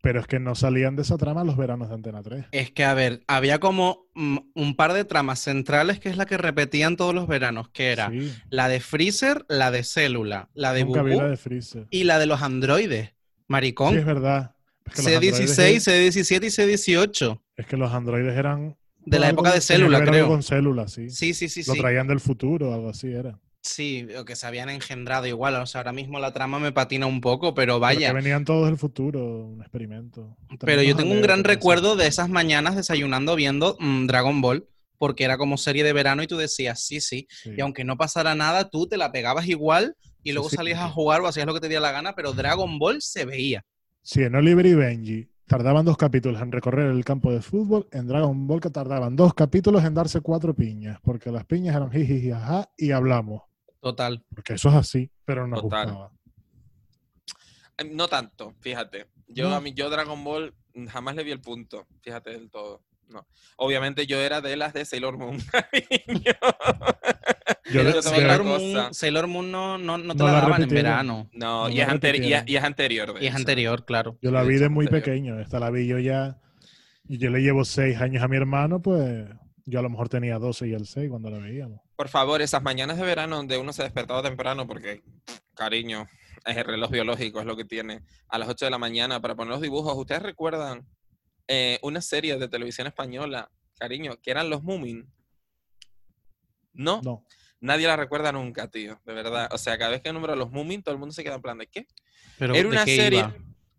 Pero es que no salían de esa trama los veranos de Antena 3. Es que, a ver, había como mm, un par de tramas centrales que es la que repetían todos los veranos, que era la de Freezer, la de Célula, la de Nunca la de Freezer. y la de los androides. Maricón. Sí, es verdad. C16, C17 y C18. Es que los androides eran... De la época de célula, creo. Con célula, sí. Sí, sí, sí. Lo traían del futuro, algo así era. Sí, o que se habían engendrado igual. O sea, ahora mismo la trama me patina un poco, pero vaya. Porque venían todos del futuro, un experimento. pero yo tengo un gran recuerdo de esas mañanas desayunando viendo mm, Dragon Ball, porque era como serie de verano y tú decías, sí, sí, Y aunque no pasara nada, tú te la pegabas igual y luego salías a jugar o hacías lo que te diera la gana, pero Dragon Ball se veía. Sí, en Oliver y Benji tardaban dos capítulos en recorrer el campo de fútbol, en Dragon Ball que tardaban dos capítulos en darse cuatro piñas, porque las piñas eran jiji, ajá, y hablamos. Total. Porque eso es así, pero no gustaba. Em, no tanto, fíjate. Yo a mí, yo Dragon Ball jamás le vi el punto, fíjate del todo. No. Obviamente yo era de las de Sailor Moon. yo Sailor, Moon, Sailor, Moon, no, no, no te la, daban en verano. No, y, es y, es, y, es anterior. Y es anterior, claro. Yo la vi de muy pequeño. Esta la vi yo ya. Y yo le llevo seis años a mi hermano, pues yo a lo mejor tenía 12 y el 6 cuando la veíamos. Por favor, esas mañanas de verano donde uno se despertaba temprano porque, cariño, es el reloj biológico, es lo que tiene, a las 8 de la mañana para poner los dibujos. ¿Ustedes recuerdan eh, una serie de televisión española, cariño, que eran los Moomin? ¿No? No. Nadie la recuerda nunca, tío, de verdad. O sea, cada vez que nombro a los Moomin, todo el mundo se queda en plan de ¿qué? Era una serie...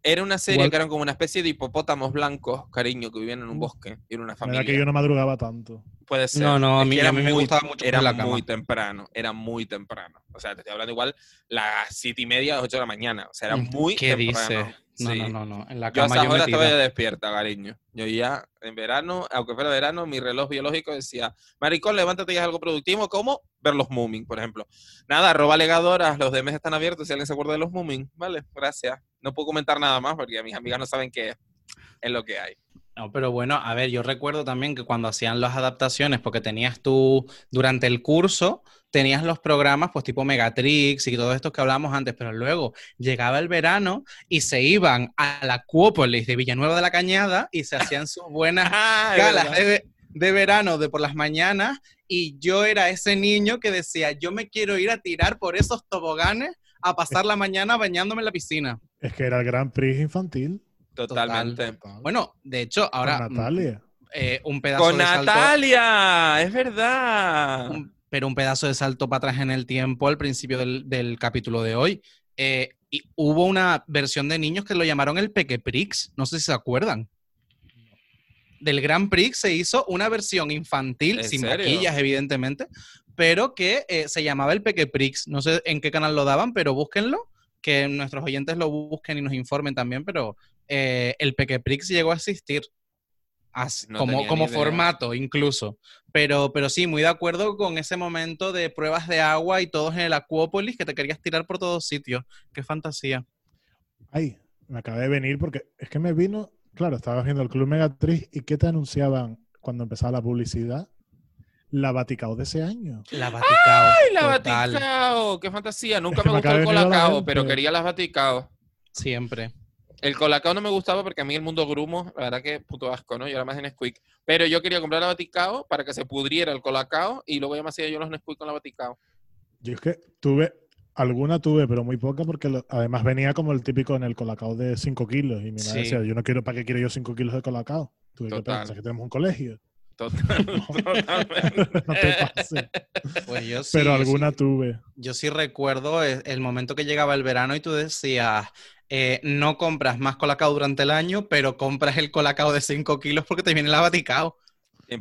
Era una serie que eran como una especie de hipopótamos blancos, cariño, que vivían en un mm. bosque y en una familia. Era que yo no madrugaba tanto. Puede ser. No, no, a mí, a mí me gustaba mucho. Era muy temprano, era muy temprano. O sea, te estoy hablando igual las siete y media, las ocho de la mañana. O sea, era muy ¿Qué temprano. Dice? No, no, no, no. En la cama yo a esa hora estaba ya despierta, cariño. Yo ya en verano, aunque fuera verano, mi reloj biológico decía, maricón, levántate y haz algo productivo, como ver los Moomin, por ejemplo. Nada, arroba legadoras, los DMs están abiertos si alguien se acuerda de los Moomin. Vale, gracias. No puedo comentar nada más porque mis amigas no saben qué es lo que hay. No, pero bueno, a ver, yo recuerdo también que cuando hacían las adaptaciones, porque tenías tú, durante el curso, tenías los programas, pues tipo Megatrix y todo esto que hablábamos antes, pero luego llegaba el verano y se iban a la Acuópolis de Villanueva de la Cañada y se hacían sus buenas ah, galas de, de, verano de por las mañanas y yo era ese niño que decía, yo me quiero ir a tirar por esos toboganes a pasar la mañana bañándome en la piscina. Es que era el Gran Prix infantil. Totalmente. Bueno, de hecho, ahora. Con Natalia. Eh, un pedazo Con de Natalia, es verdad. Pero un pedazo de salto para atrás en el tiempo al principio del, capítulo de hoy. Eh, y hubo una versión de niños que lo llamaron el Peque Prix. No sé si se acuerdan. Del Gran Prix se hizo una versión infantil, sin maquillas, evidentemente, pero que eh, se llamaba el Peque Prix. No sé en qué canal lo daban, pero búsquenlo que nuestros oyentes lo busquen y nos informen también, pero eh, el Pequeprix llegó a existir como, como formato incluso. Pero, pero sí, muy de acuerdo con ese momento de pruebas de agua y todos en el Acuópolis que te querías tirar por todos sitios. Qué fantasía. Ay, me acabé de venir porque es que me vino, claro, estaba viendo el Club Megatriz y ¿qué te anunciaban cuando empezaba la publicidad? La Vaticao de ese año. La Vaticao. ¡Ay, la Vaticao! ¡Qué fantasía! Nunca me gustó el Colacao, pero quería las Vaticao. Siempre. El Colacao no me gustaba porque a mí el mundo grumo, la verdad que puto asco, ¿no? Yo era más en Nesquik. Pero yo quería comprar la Vaticao para que se pudriera el Colacao y luego ya me hacía yo los Nesquik con la Vaticao. Yo es que tuve, alguna tuve, pero muy poca porque además venía como el típico en el Colacao de 5 kilos. Y mi madre decía, yo no quiero, ¿para qué quiero yo 5 kilos de Colacao? Tuve que pensar que tenemos un colegio. totalmente. no te pases. Pues Pero alguna tuve. Yo sí recuerdo el momento que llegaba el verano y tú decías, eh, no compras más colacao durante el año, pero compras el colacao de 5 kilos porque te viene el abaticao.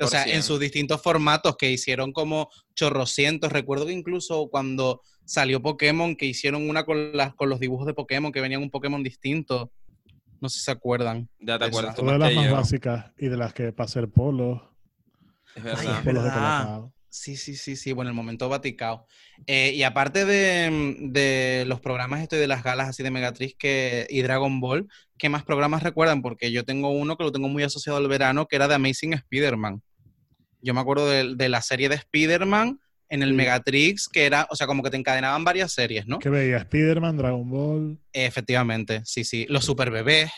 O sea, en sus distintos formatos que hicieron como chorrocientos. Recuerdo que incluso cuando salió Pokémon, que hicieron una con, las, con los dibujos de Pokémon, que venían un Pokémon distinto. No sé si se acuerdan. Ya te acuerdas. de las más básicas y de las que para hacer polos. Es verdad. Sí, sí, sí, sí. Bueno, el momento Vaticao. Eh, y aparte de, los programas estoy de las galas así de Megatriz que, y Dragon Ball, ¿qué más programas recuerdan? Porque yo tengo uno que lo tengo muy asociado al verano, que era de Amazing Spider-Man. Yo me acuerdo de, la serie de Spider-Man en el Megatrix, que era, o sea, como que te encadenaban varias series, ¿no? Que veía Spider-Man, Dragon Ball. efectivamente, sí, sí. Los super bebés.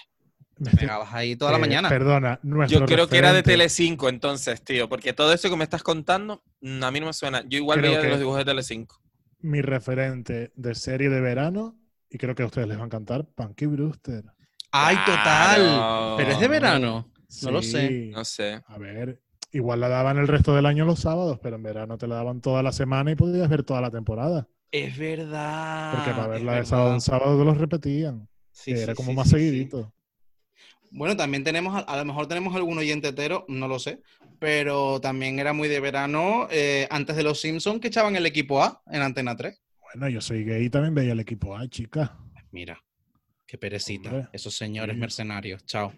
Me pegabas ahí toda la eh, mañana. Perdona, Yo creo que era de Telecinco entonces, tío, porque todo eso que me estás contando, mm, a mí no me suena. Yo igual veía los dibujos de Telecinco. Mi referente de serie de verano, y creo que a ustedes les va a encantar, Punky Brewster. ¡Ay, total! Pero es de verano. No lo sé. No sé. A ver, igual la daban el resto del año los sábados, pero en verano te la daban toda la semana y podías ver toda la temporada. Es verdad. Porque para verla de sábado en sábado los repetían. Sí, era como más seguidito. Bueno, también tenemos, a lo mejor tenemos algún oyente entero, no lo sé, pero también era muy de verano eh, antes de los Simpsons que echaban el equipo A en Antena 3. Bueno, yo soy gay y también veía el equipo A, chica. Mira, qué perecita. Esos señores mercenarios. Chao.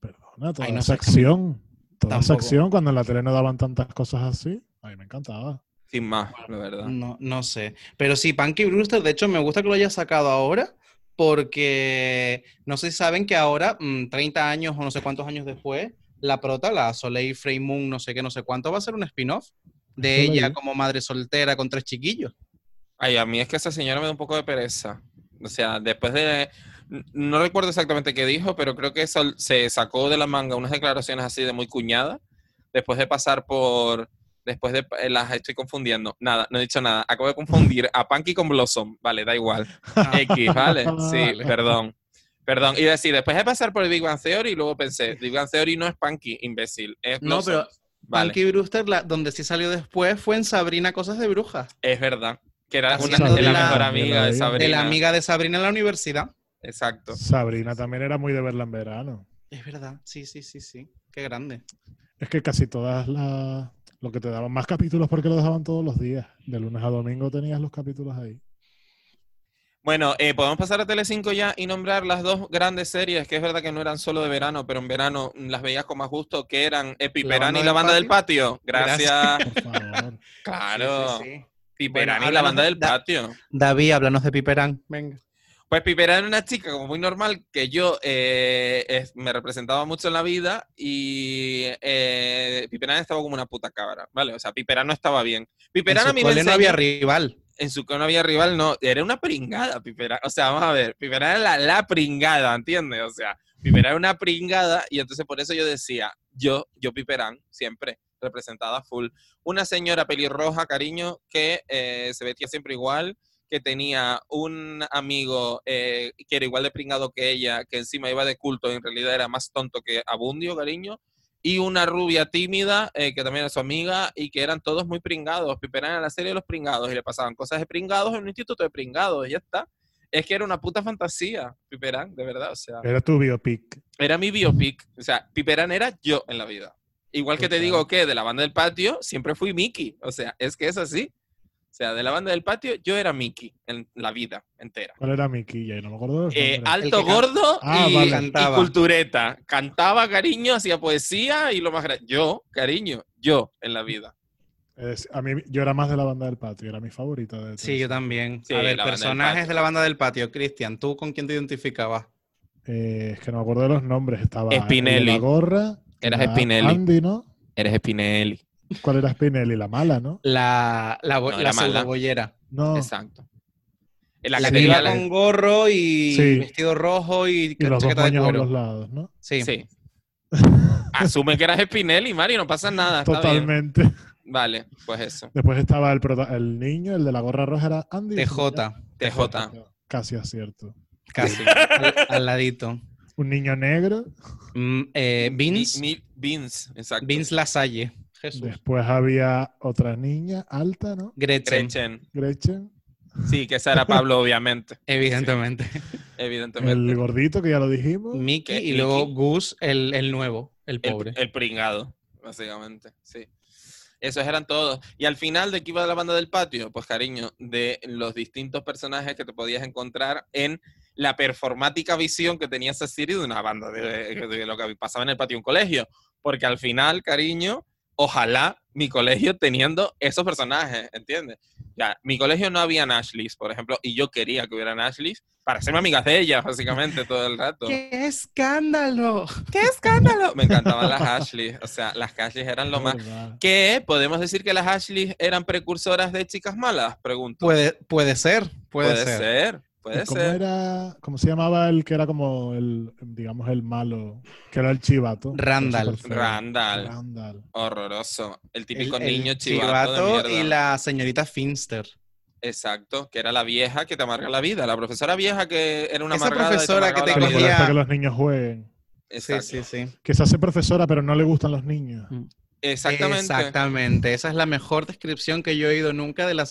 Perdona, toda esa acción. Toda esa acción cuando en la tele no daban tantas cosas así. A mí me encantaba. Sin más, la verdad. No, no sé. Pero sí, Punky Brewster, de hecho, me gusta que lo haya sacado ahora porque no sé si saben que ahora, 30 mm, años o no sé cuántos años después, la prota, la Soleil Frey Moon, no sé qué, no sé cuánto, va a ser un spin-off de ella como madre soltera con tres chiquillos. Ay, a mí es que esa señora me da un poco de pereza. O sea, después de... No recuerdo exactamente qué dijo, pero creo que se sacó de la manga unas declaraciones así de muy cuñada, después de pasar por después de eh, las estoy confundiendo. Nada, no he dicho nada. Acabo de confundir a Punky con Blossom. Vale, da igual. X, ¿vale? Sí, perdón. Perdón. Y decir, después de pasar por el Big Bang Theory, luego pensé, Big Bang Theory no es Punky, imbécil. Es no, pero Punky Brewster, donde sí salió después, fue en Sabrina Cosas de Brujas. Es verdad. Que era una, de la, mejor amiga de Sabrina. De la amiga de Sabrina en la universidad. Exacto. Sabrina también era muy de verla en verano. Es verdad. Sí, sí, sí, sí. Qué grande. Es que casi todas las lo que te daban más capítulos porque lo dejaban todos los días. De lunes a domingo tenías los capítulos ahí. Bueno, eh, podemos pasar a Telecinco ya y nombrar las dos grandes series, que es verdad que no eran solo de verano, pero en verano las veías con más gusto, que eran Piperán y la banda del patio. Gracias. claro. Piperán y la banda del patio. David, háblanos de Piperán. Venga. Pues Pipera era una chica como muy normal que yo eh, me representaba mucho en la vida y eh, estaba como una puta cabra, ¿vale? O sea, Piperán no estaba bien. Piperán a mí me no había rival. En su no había rival, no. Era una pringada, Piperán. O sea, vamos a ver, Piperán era la, pringada, ¿entiendes? O sea, Piperán era una pringada y entonces por eso yo decía, yo, yo Piperán, siempre representada full. Una señora pelirroja, cariño, que eh, se vestía siempre igual que tenía un amigo eh, que era igual de pringado que ella, que encima iba de culto y en realidad era más tonto que Abundio, cariño, y una rubia tímida eh, que también era su amiga y que eran todos muy pringados, piperan en la serie de los pringados y le pasaban cosas de pringados en un instituto de pringados y ya está. Es que era una puta fantasía, Piperán, de verdad, o sea. Era tu biopic. Era mi biopic, o sea, Piperán era yo en la vida. Igual que te digo que de la banda del patio siempre fui Mickey, o sea, es que es así. O sea, de la banda del patio, yo era Mickey en la vida entera. ¿Cuál era Mickey? Ya no me acuerdo. Eh, alto, gordo ah, y, cultureta. Cantaba cariño, hacía poesía y lo más grande. Yo, cariño, yo en la vida. a mí, yo era más de la banda del patio, era mi favorita. De sí, yo también. a ver, personajes de la banda del patio. Cristian, ¿tú con quién te identificabas? Eh, es que no me acuerdo de los nombres. Estaba Spinelli. La gorra. Eras Spinelli. Andy, ¿no? Eres Spinelli. ¿Cuál era Spinelli? La mala, ¿no? La, la, la, bollera. No. Exacto. La, la que iba con gorro y vestido rojo y, y los dos de a los lados, ¿no? Sí. sí. Asume que eras Spinelli, Mario, no pasa nada. Totalmente. Vale, pues eso. Después estaba el, el niño, el de la gorra roja era Andy. TJ. TJ. Casi acierto. Casi. al, ladito. Un niño negro. Mm, eh, Vince. Vince, exacto. Vince Lasalle. Después había otra niña alta, ¿no? Gretchen. Gretchen. Gretchen. Sí, que esa era Pablo, obviamente. Evidentemente. Evidentemente. El gordito, que ya lo dijimos. Mickey y luego Gus, el, nuevo, el pobre. El, pringado, básicamente, sí. Esos eran todos. Y al final, ¿de qué iba la banda del patio? Pues cariño, de los distintos personajes que te podías encontrar en la performática visión que tenía esa serie de una banda, de, de lo que pasaba en el patio de un colegio. Porque al final, cariño, ojalá mi colegio teniendo esos personajes, ¿entiendes? Ya, mi colegio no había Ashleys, por ejemplo, y yo quería que hubiera Ashleys para hacerme amigas de ellas, básicamente, todo el rato. ¡Qué escándalo! ¡Qué escándalo! Me encantaban las Ashleys, o sea, las Ashleys eran lo más... ¿Qué? ¿Podemos decir que las Ashleys eran precursoras de chicas malas? Pregunto. Puede, puede ser, puede, puede ser. Puede ¿Cómo ser. Era, ¿Cómo se llamaba el que era como el, digamos, el malo? Que era el chivato. Randall. Randall. Randall. Horroroso. El típico El- niño el chivato, de y la señorita Finster. Exacto, que era la vieja que te amarga la vida. La profesora vieja que era una Esa profesora que te cogía- que los niños jueguen. Sí, Exacto. sí, sí. Que se hace profesora, pero no le gustan los niños. Exactamente. Exactamente. Esa es la mejor descripción que yo he oído nunca de la,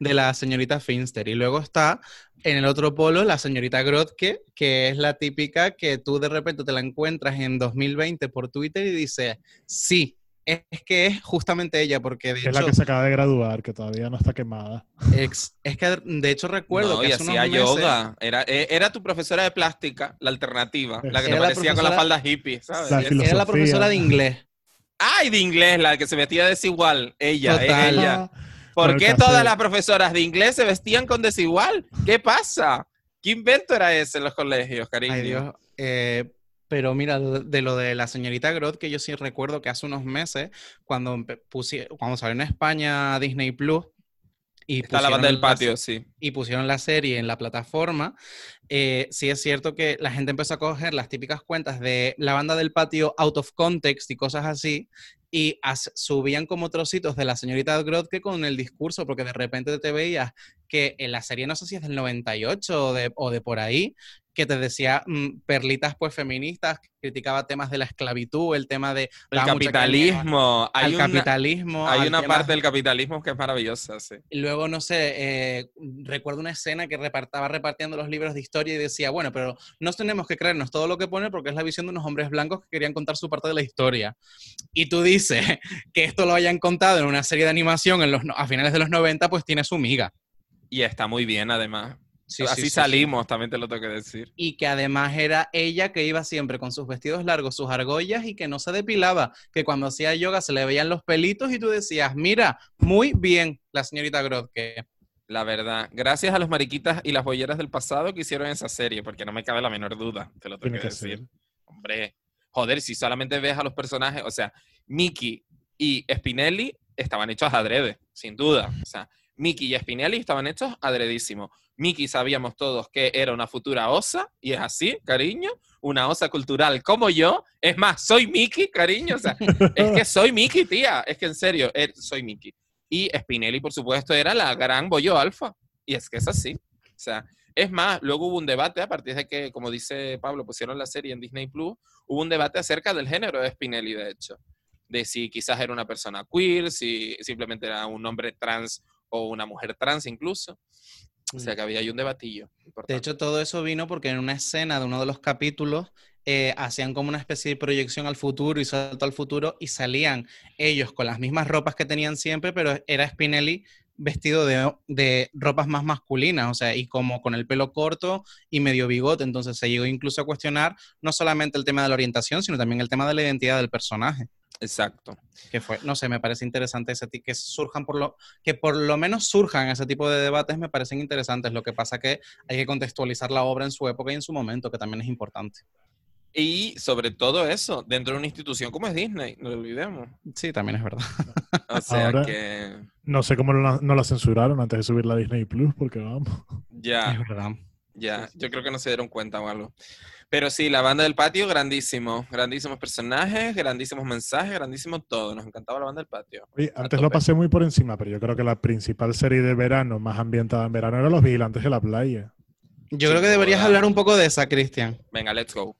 de la señorita Finster. Y luego está en el otro polo la señorita Grotke, que es la típica que tú de repente te la encuentras en 2020 por Twitter y dices, sí, es, es que es justamente ella, porque de Es la hecho, que se acaba de graduar, que todavía no está quemada. ex- es que de hecho recuerdo No, que y hace unos hacía meses- yoga. Era, eh, era tu profesora de plástica, la alternativa, la que te Era la parecía con la falda hippie, ¿sabes? La Es- Era la profesora de inglés. Ay, de inglés, la que se vestía desigual. Ella, es Total. ella. ¿Por qué todas las profesoras de inglés se vestían con desigual? ¿Qué pasa? ¿Qué invento era ese en los colegios, cariño? Ay, Dios. Eh, pero mira, de, lo de la señorita Groth, que yo sí recuerdo que hace unos meses, cuando, cuando salió en España Disney Plus, y Está la banda del patio, sí. y pusieron la serie en la plataforma, eh, sí es cierto que la gente empezó a coger las típicas cuentas de la banda del patio out of context y cosas así, y as- subían como trocitos de la señorita Grotke con el discurso, porque de repente te veías que en la serie, no sé si es del 98 o de, o de por ahí, que te decía mm, perlitas pues feministas, criticaba temas de la esclavitud, el tema de... El caña capitalismo. Hay Al una, capitalismo. hay al una tema- parte del capitalismo que es maravillosa, sí. y luego, no sé, eh, recuerdo una escena que repart- estaba repartiendo los libros de historia y decía, bueno, pero no tenemos que creernos todo lo que pone porque es la visión de unos hombres blancos que querían contar su parte de la historia. Y tú dices que esto lo hayan contado en una serie de animación en los, a finales de los 90, pues tiene su miga. Y está muy bien, además. Sí, Así sí, sí, sí. salimos, también te lo tengo que decir. Y que además era ella que iba siempre con sus vestidos largos, sus argollas y que no se depilaba, que cuando hacía yoga se le veían los pelitos y tú decías, mira, muy bien la señorita Grotke. La verdad. Gracias a los mariquitas y las bolleras del pasado que hicieron esa serie, porque no me cabe la menor duda, te lo tengo que que decir. ser. Hombre, joder, si solamente ves a los personajes, o sea, Mickey y Spinelli estaban hechos adrede, sin duda. O sea, Mickey y Spinelli estaban hechos adredísimo. Mickey sabíamos todos que era una futura osa, y es así, cariño, una osa cultural como yo. Es más, soy Mickey, cariño, o sea, es que soy Mickey, tía, es que en serio, eh, soy Mickey. Y Spinelli, por supuesto, era la gran bollo alfa, y es que es así. O sea, es más, luego hubo un debate a partir de que, como dice Pablo, pusieron la serie en Disney Plus, hubo un debate acerca del género de Spinelli, de hecho, de si quizás era una persona queer, si simplemente era un hombre trans o una mujer trans incluso. O sea que había ahí un debatillo. De hecho, todo eso vino porque en una escena de uno de los capítulos eh, hacían como una especie de proyección al futuro y salto al futuro y salían ellos con las mismas ropas que tenían siempre, pero era Spinelli vestido de, de ropas más masculinas, o sea, y como con el pelo corto y medio bigote. Entonces se llegó incluso a cuestionar no solamente el tema de la orientación, sino también el tema de la identidad del personaje. Exacto. Que fue, no sé, me parece interesante ese que surjan por lo, que por lo menos surjan ese tipo de debates, me parecen interesantes. Lo que pasa que hay que contextualizar la obra en su época y en su momento, que también es importante. Y sobre todo eso, dentro de una institución como es Disney, no lo olvidemos. Sí, también es verdad. O sea Ahora- que No sé cómo no la, no la censuraron antes de subirla a Disney Plus, porque vamos. ya. Es verdad. Ya, yo creo que no se dieron cuenta o algo. Pero sí, la banda del patio, grandísimo. Grandísimos personajes, grandísimos mensajes, grandísimo todo. Nos encantaba la banda del patio. Oye, antes lo pasé muy por encima, pero yo creo que la principal serie de verano, más ambientada en verano, era Los Vigilantes de la Playa. Yo creo que deberías hablar un poco de esa, Cristian. Venga, let's go.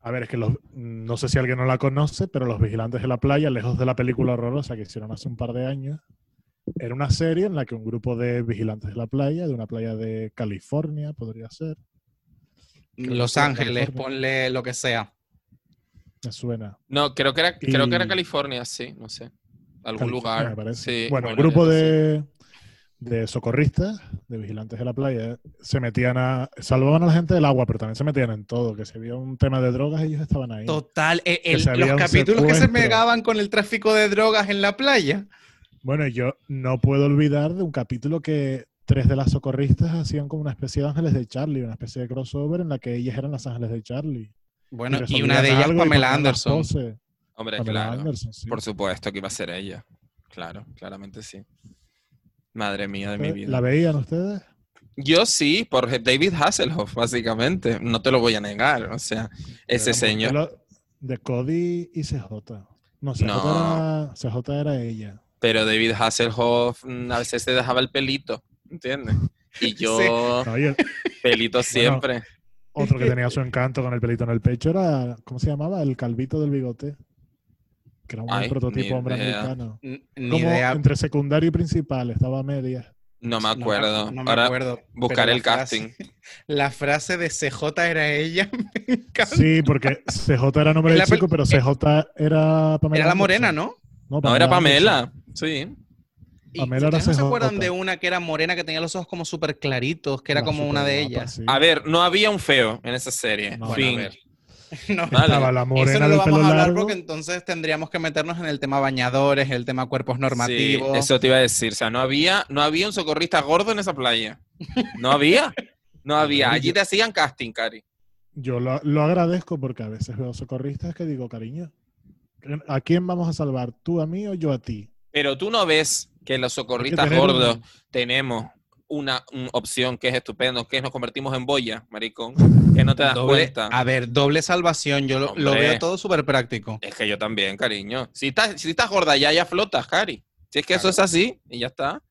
A ver, es que los, no sé si alguien no la conoce, pero Los Vigilantes de la Playa, lejos de la película horrorosa que hicieron hace un par de años, era una serie en la que un grupo de vigilantes de la playa, de una playa de California, podría ser. Los Ángeles, ponle lo que sea. Me suena. No, creo que era, creo que era California, sí, no sé. Algún lugar. bueno, un grupo de, de socorristas, de vigilantes de la playa, se metían a. salvaban a la gente del agua, pero también se metían en todo. Que si había un tema de drogas, ellos estaban ahí. Total. Eh, los capítulos que se pegaban con el tráfico de drogas en la playa. Bueno, yo no puedo olvidar de un capítulo que tres de las socorristas hacían como una especie de ángeles de Charlie, una especie de crossover en la que ellas eran las ángeles de Charlie. Bueno, y, una de ellas Pamela Anderson. Hombre, claro. Por supuesto que iba a ser ella. Claro, claramente sí. Madre mía de mi vida. ¿La veían ustedes? Yo sí, por David Hasselhoff, básicamente. No te lo voy a negar. O sea, ese señor. De Cody y CJ. No, CJ, Era, CJ era ella. Pero David Hasselhoff mm, a veces se dejaba el pelito, ¿entiendes? Y yo, pelito siempre. otro que tenía su encanto con el pelito en el pecho era, ¿cómo se llamaba? El calvito del bigote que era un prototipo hombre americano. Como entre secundario y principal, estaba a media. No me acuerdo. No, me acuerdo. Buscar el casting. la frase de CJ era ella. sí, porque CJ era nombre de chico, pero CJ era Pamela. Era la morena, ¿no? No, era Pamela. Sí. Pamela era ¿No se acuerdan de una que era morena, que tenía los ojos como súper claritos, que era como una de ellas? A ver, no había un feo en esa serie. fin. no, Estaba la morena Eso no lo vamos a hablar porque entonces tendríamos que meternos en el tema bañadores, el tema cuerpos normativos. eso te iba a decir. O sea, no había, no había un socorrista gordo en esa playa. No había. No había. Allí te hacían casting, Cari. Yo lo, lo agradezco porque a veces veo socorristas que digo, cariño, ¿a quién vamos a salvar? ¿Tú a mí o yo a ti? Pero tú no ves que los socorristas gordos tenemos una, opción que es estupendo, que es nos convertimos en boya, maricón, que no te das cuenta. A ver, doble salvación, yo lo, veo todo súper práctico. Es que yo también, cariño. Si estás, si estás gorda ya, ya flotas, Cari. Si es que eso es así, y ya está.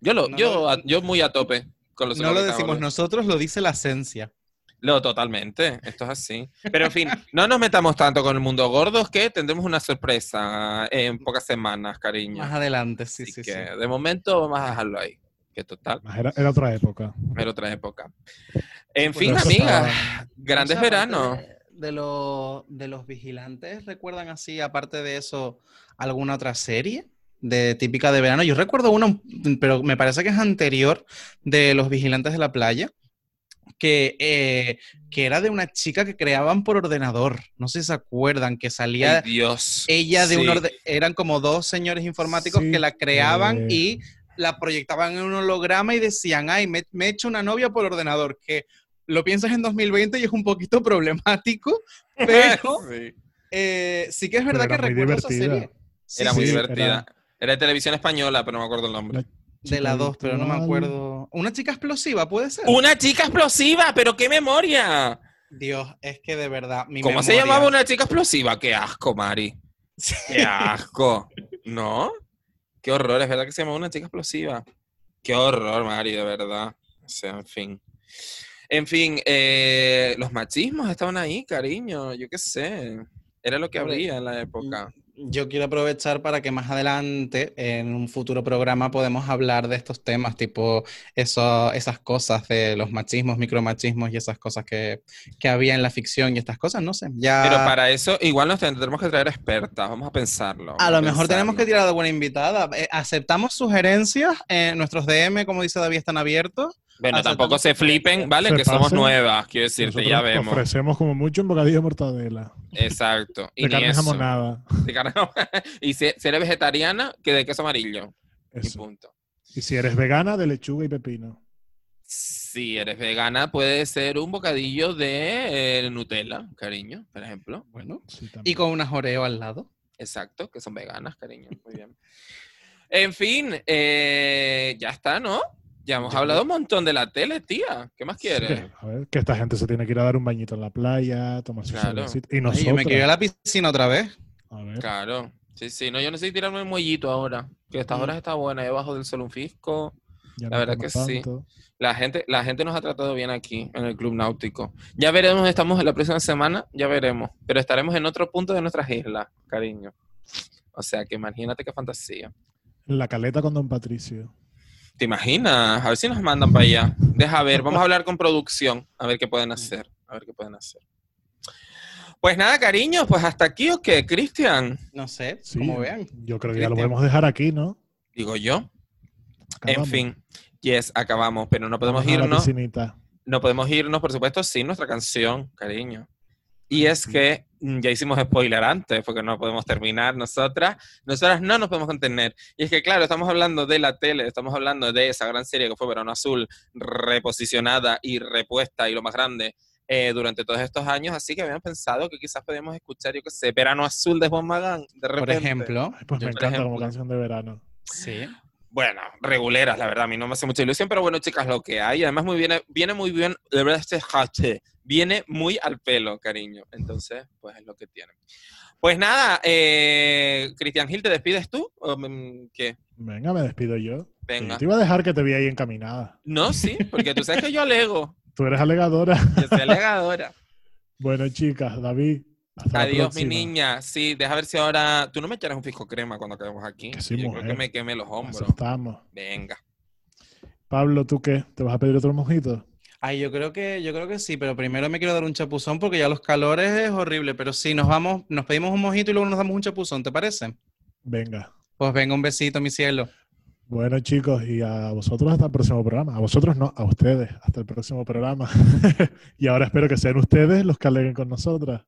Yo, lo, yo, yo muy a tope con los No lo decimos nosotros, lo dice la esencia. Lo, totalmente, esto es así. Pero en fin, no nos metamos tanto con el mundo gordo, que tendremos una sorpresa en pocas semanas, cariño. Más adelante, sí, sí, sí. De momento vamos a dejarlo ahí que total. Era, otra época. Era otra época. En fin, amigas, grandes veranos. De, los, de los vigilantes, ¿recuerdan así, aparte de eso, alguna otra serie? de típica de verano. Yo recuerdo una, pero me parece que es anterior, de los vigilantes de la playa, que, eh, que era de una chica que creaban por ordenador. No sé si se acuerdan, que salía Dios. ella de un orden, eran como dos señores informáticos que la creaban eh, y la proyectaban en un holograma y decían, ay, me, he hecho una novia por ordenador, que lo piensas en 2020 y es un poquito problemático, pero eh, sí, que es verdad que recuerdo esa serie. era muy divertida. Era... de televisión española, pero no me acuerdo el nombre. De la 2, pero no me acuerdo. Una chica explosiva, puede ser. Una chica explosiva, pero qué memoria. Dios, es que de verdad. ¿Cómo se llamaba una chica explosiva? Qué asco, Mari. Qué asco. ¿No? Qué horror, es verdad que se llama una chica explosiva. Qué horror, Mari, de verdad. O sea, en fin. En fin, eh, los machismos estaban ahí, cariño, yo qué sé. Era lo que había en la época yo quiero aprovechar para que más adelante, en un futuro programa, podemos hablar de estos temas, tipo eso, esas cosas de los machismos, micromachismos y esas cosas que, que, había en la ficción y estas cosas, no sé. Ya... Pero para eso igual nos tendremos que traer expertas, vamos a pensarlo. a, lo mejor tenemos que tirar de buena invitada. Eh, aceptamos sugerencias, en nuestros DM, como dice David, están abiertos. Bueno, tampoco se flipen, ¿vale? que somos nuevas, quiero decirte, ya vemos. Ofrecemos como mucho un bocadillo de mortadela. Exacto. Y de carne jamonada. De carne Y si, eres vegetariana, que de queso amarillo. Y punto. Y si eres vegana, de lechuga y pepino. Si eres vegana, puede ser un bocadillo de eh, Nutella, cariño, por ejemplo. Bueno. y con unas Oreo al lado. Exacto, que son veganas, cariño. Muy bien. en fin, eh, ya está, ¿no? Ya hemos hablado un montón de la tele, tía. ¿Qué más quieres? a ver, que esta gente se tiene que ir a dar un bañito en la playa, tomarse claro. Y nosotros. yo me quedé a la piscina otra vez. A ver. Claro. Sí, sí. No, yo necesito tirarme el muellito ahora. Que estas horas está buena. Debajo del sol un fisco. la verdad que sí. La gente, la gente nos ha tratado bien aquí, en el Club Náutico. Ya veremos, estamos en la próxima semana, ya veremos. Pero estaremos en otro punto de nuestras islas, cariño. O sea que imagínate qué fantasía. En la caleta con Don Patricio. ¿Te imaginas? A ver si nos mandan para allá. Deja ver, vamos a hablar con producción, a ver qué pueden hacer. A ver qué pueden hacer. Pues nada, cariño, pues hasta aquí o qué, Cristian. No sé, como vean. Yo creo que ya lo podemos dejar aquí, ¿no? Digo yo. En fin, yes, acabamos, pero no podemos irnos. No podemos irnos, por supuesto, sin nuestra canción, cariño. Y es que mm, ya hicimos spoiler antes, porque no podemos terminar nosotras. Nosotras no nos podemos contener. Y es que, claro, estamos hablando de la tele, estamos hablando de esa gran serie que fue Verano Azul, reposicionada y repuesta, y lo más grande, eh, durante todos estos años. Así que habíamos pensado que quizás podíamos escuchar, yo qué sé, Verano Azul de Juan Magán, de repente. Por ejemplo. Pues me encanta como canción de verano. Sí. Bueno, reguleras, la verdad, a mí no me hace mucha ilusión, pero bueno, chicas, lo que hay. Además, muy bien, viene muy bien, de verdad, este hache, viene muy al pelo, cariño. Entonces, pues es lo que tiene. Pues nada, eh, Cristian Gil, ¿te despides tú? ¿O ¿Qué? Venga, me despido yo. Venga. Te iba a dejar que te vi ahí encaminada. No, sí, porque tú sabes que yo alego. Tú eres alegadora. Yo soy alegadora. bueno, chicas, David, Adiós, mi niña. Sí, deja ver si ahora. Tú no me echas un fisco crema cuando acabemos aquí. sí, Yo creo que me queme los hombros. Estamos. Venga. Pablo, ¿tú qué? ¿Te vas a pedir otro mojito? Ay, yo creo que, yo creo que sí, pero primero me quiero dar un chapuzón porque ya los calores es horrible. Pero sí, nos vamos, nos pedimos un mojito y luego nos damos un chapuzón, ¿te parece? Venga. Pues venga, un besito, mi cielo. Bueno, chicos, y a vosotros hasta el próximo programa. A vosotros no, a ustedes hasta el próximo programa. y ahora espero que sean ustedes los que aleguen con nosotras.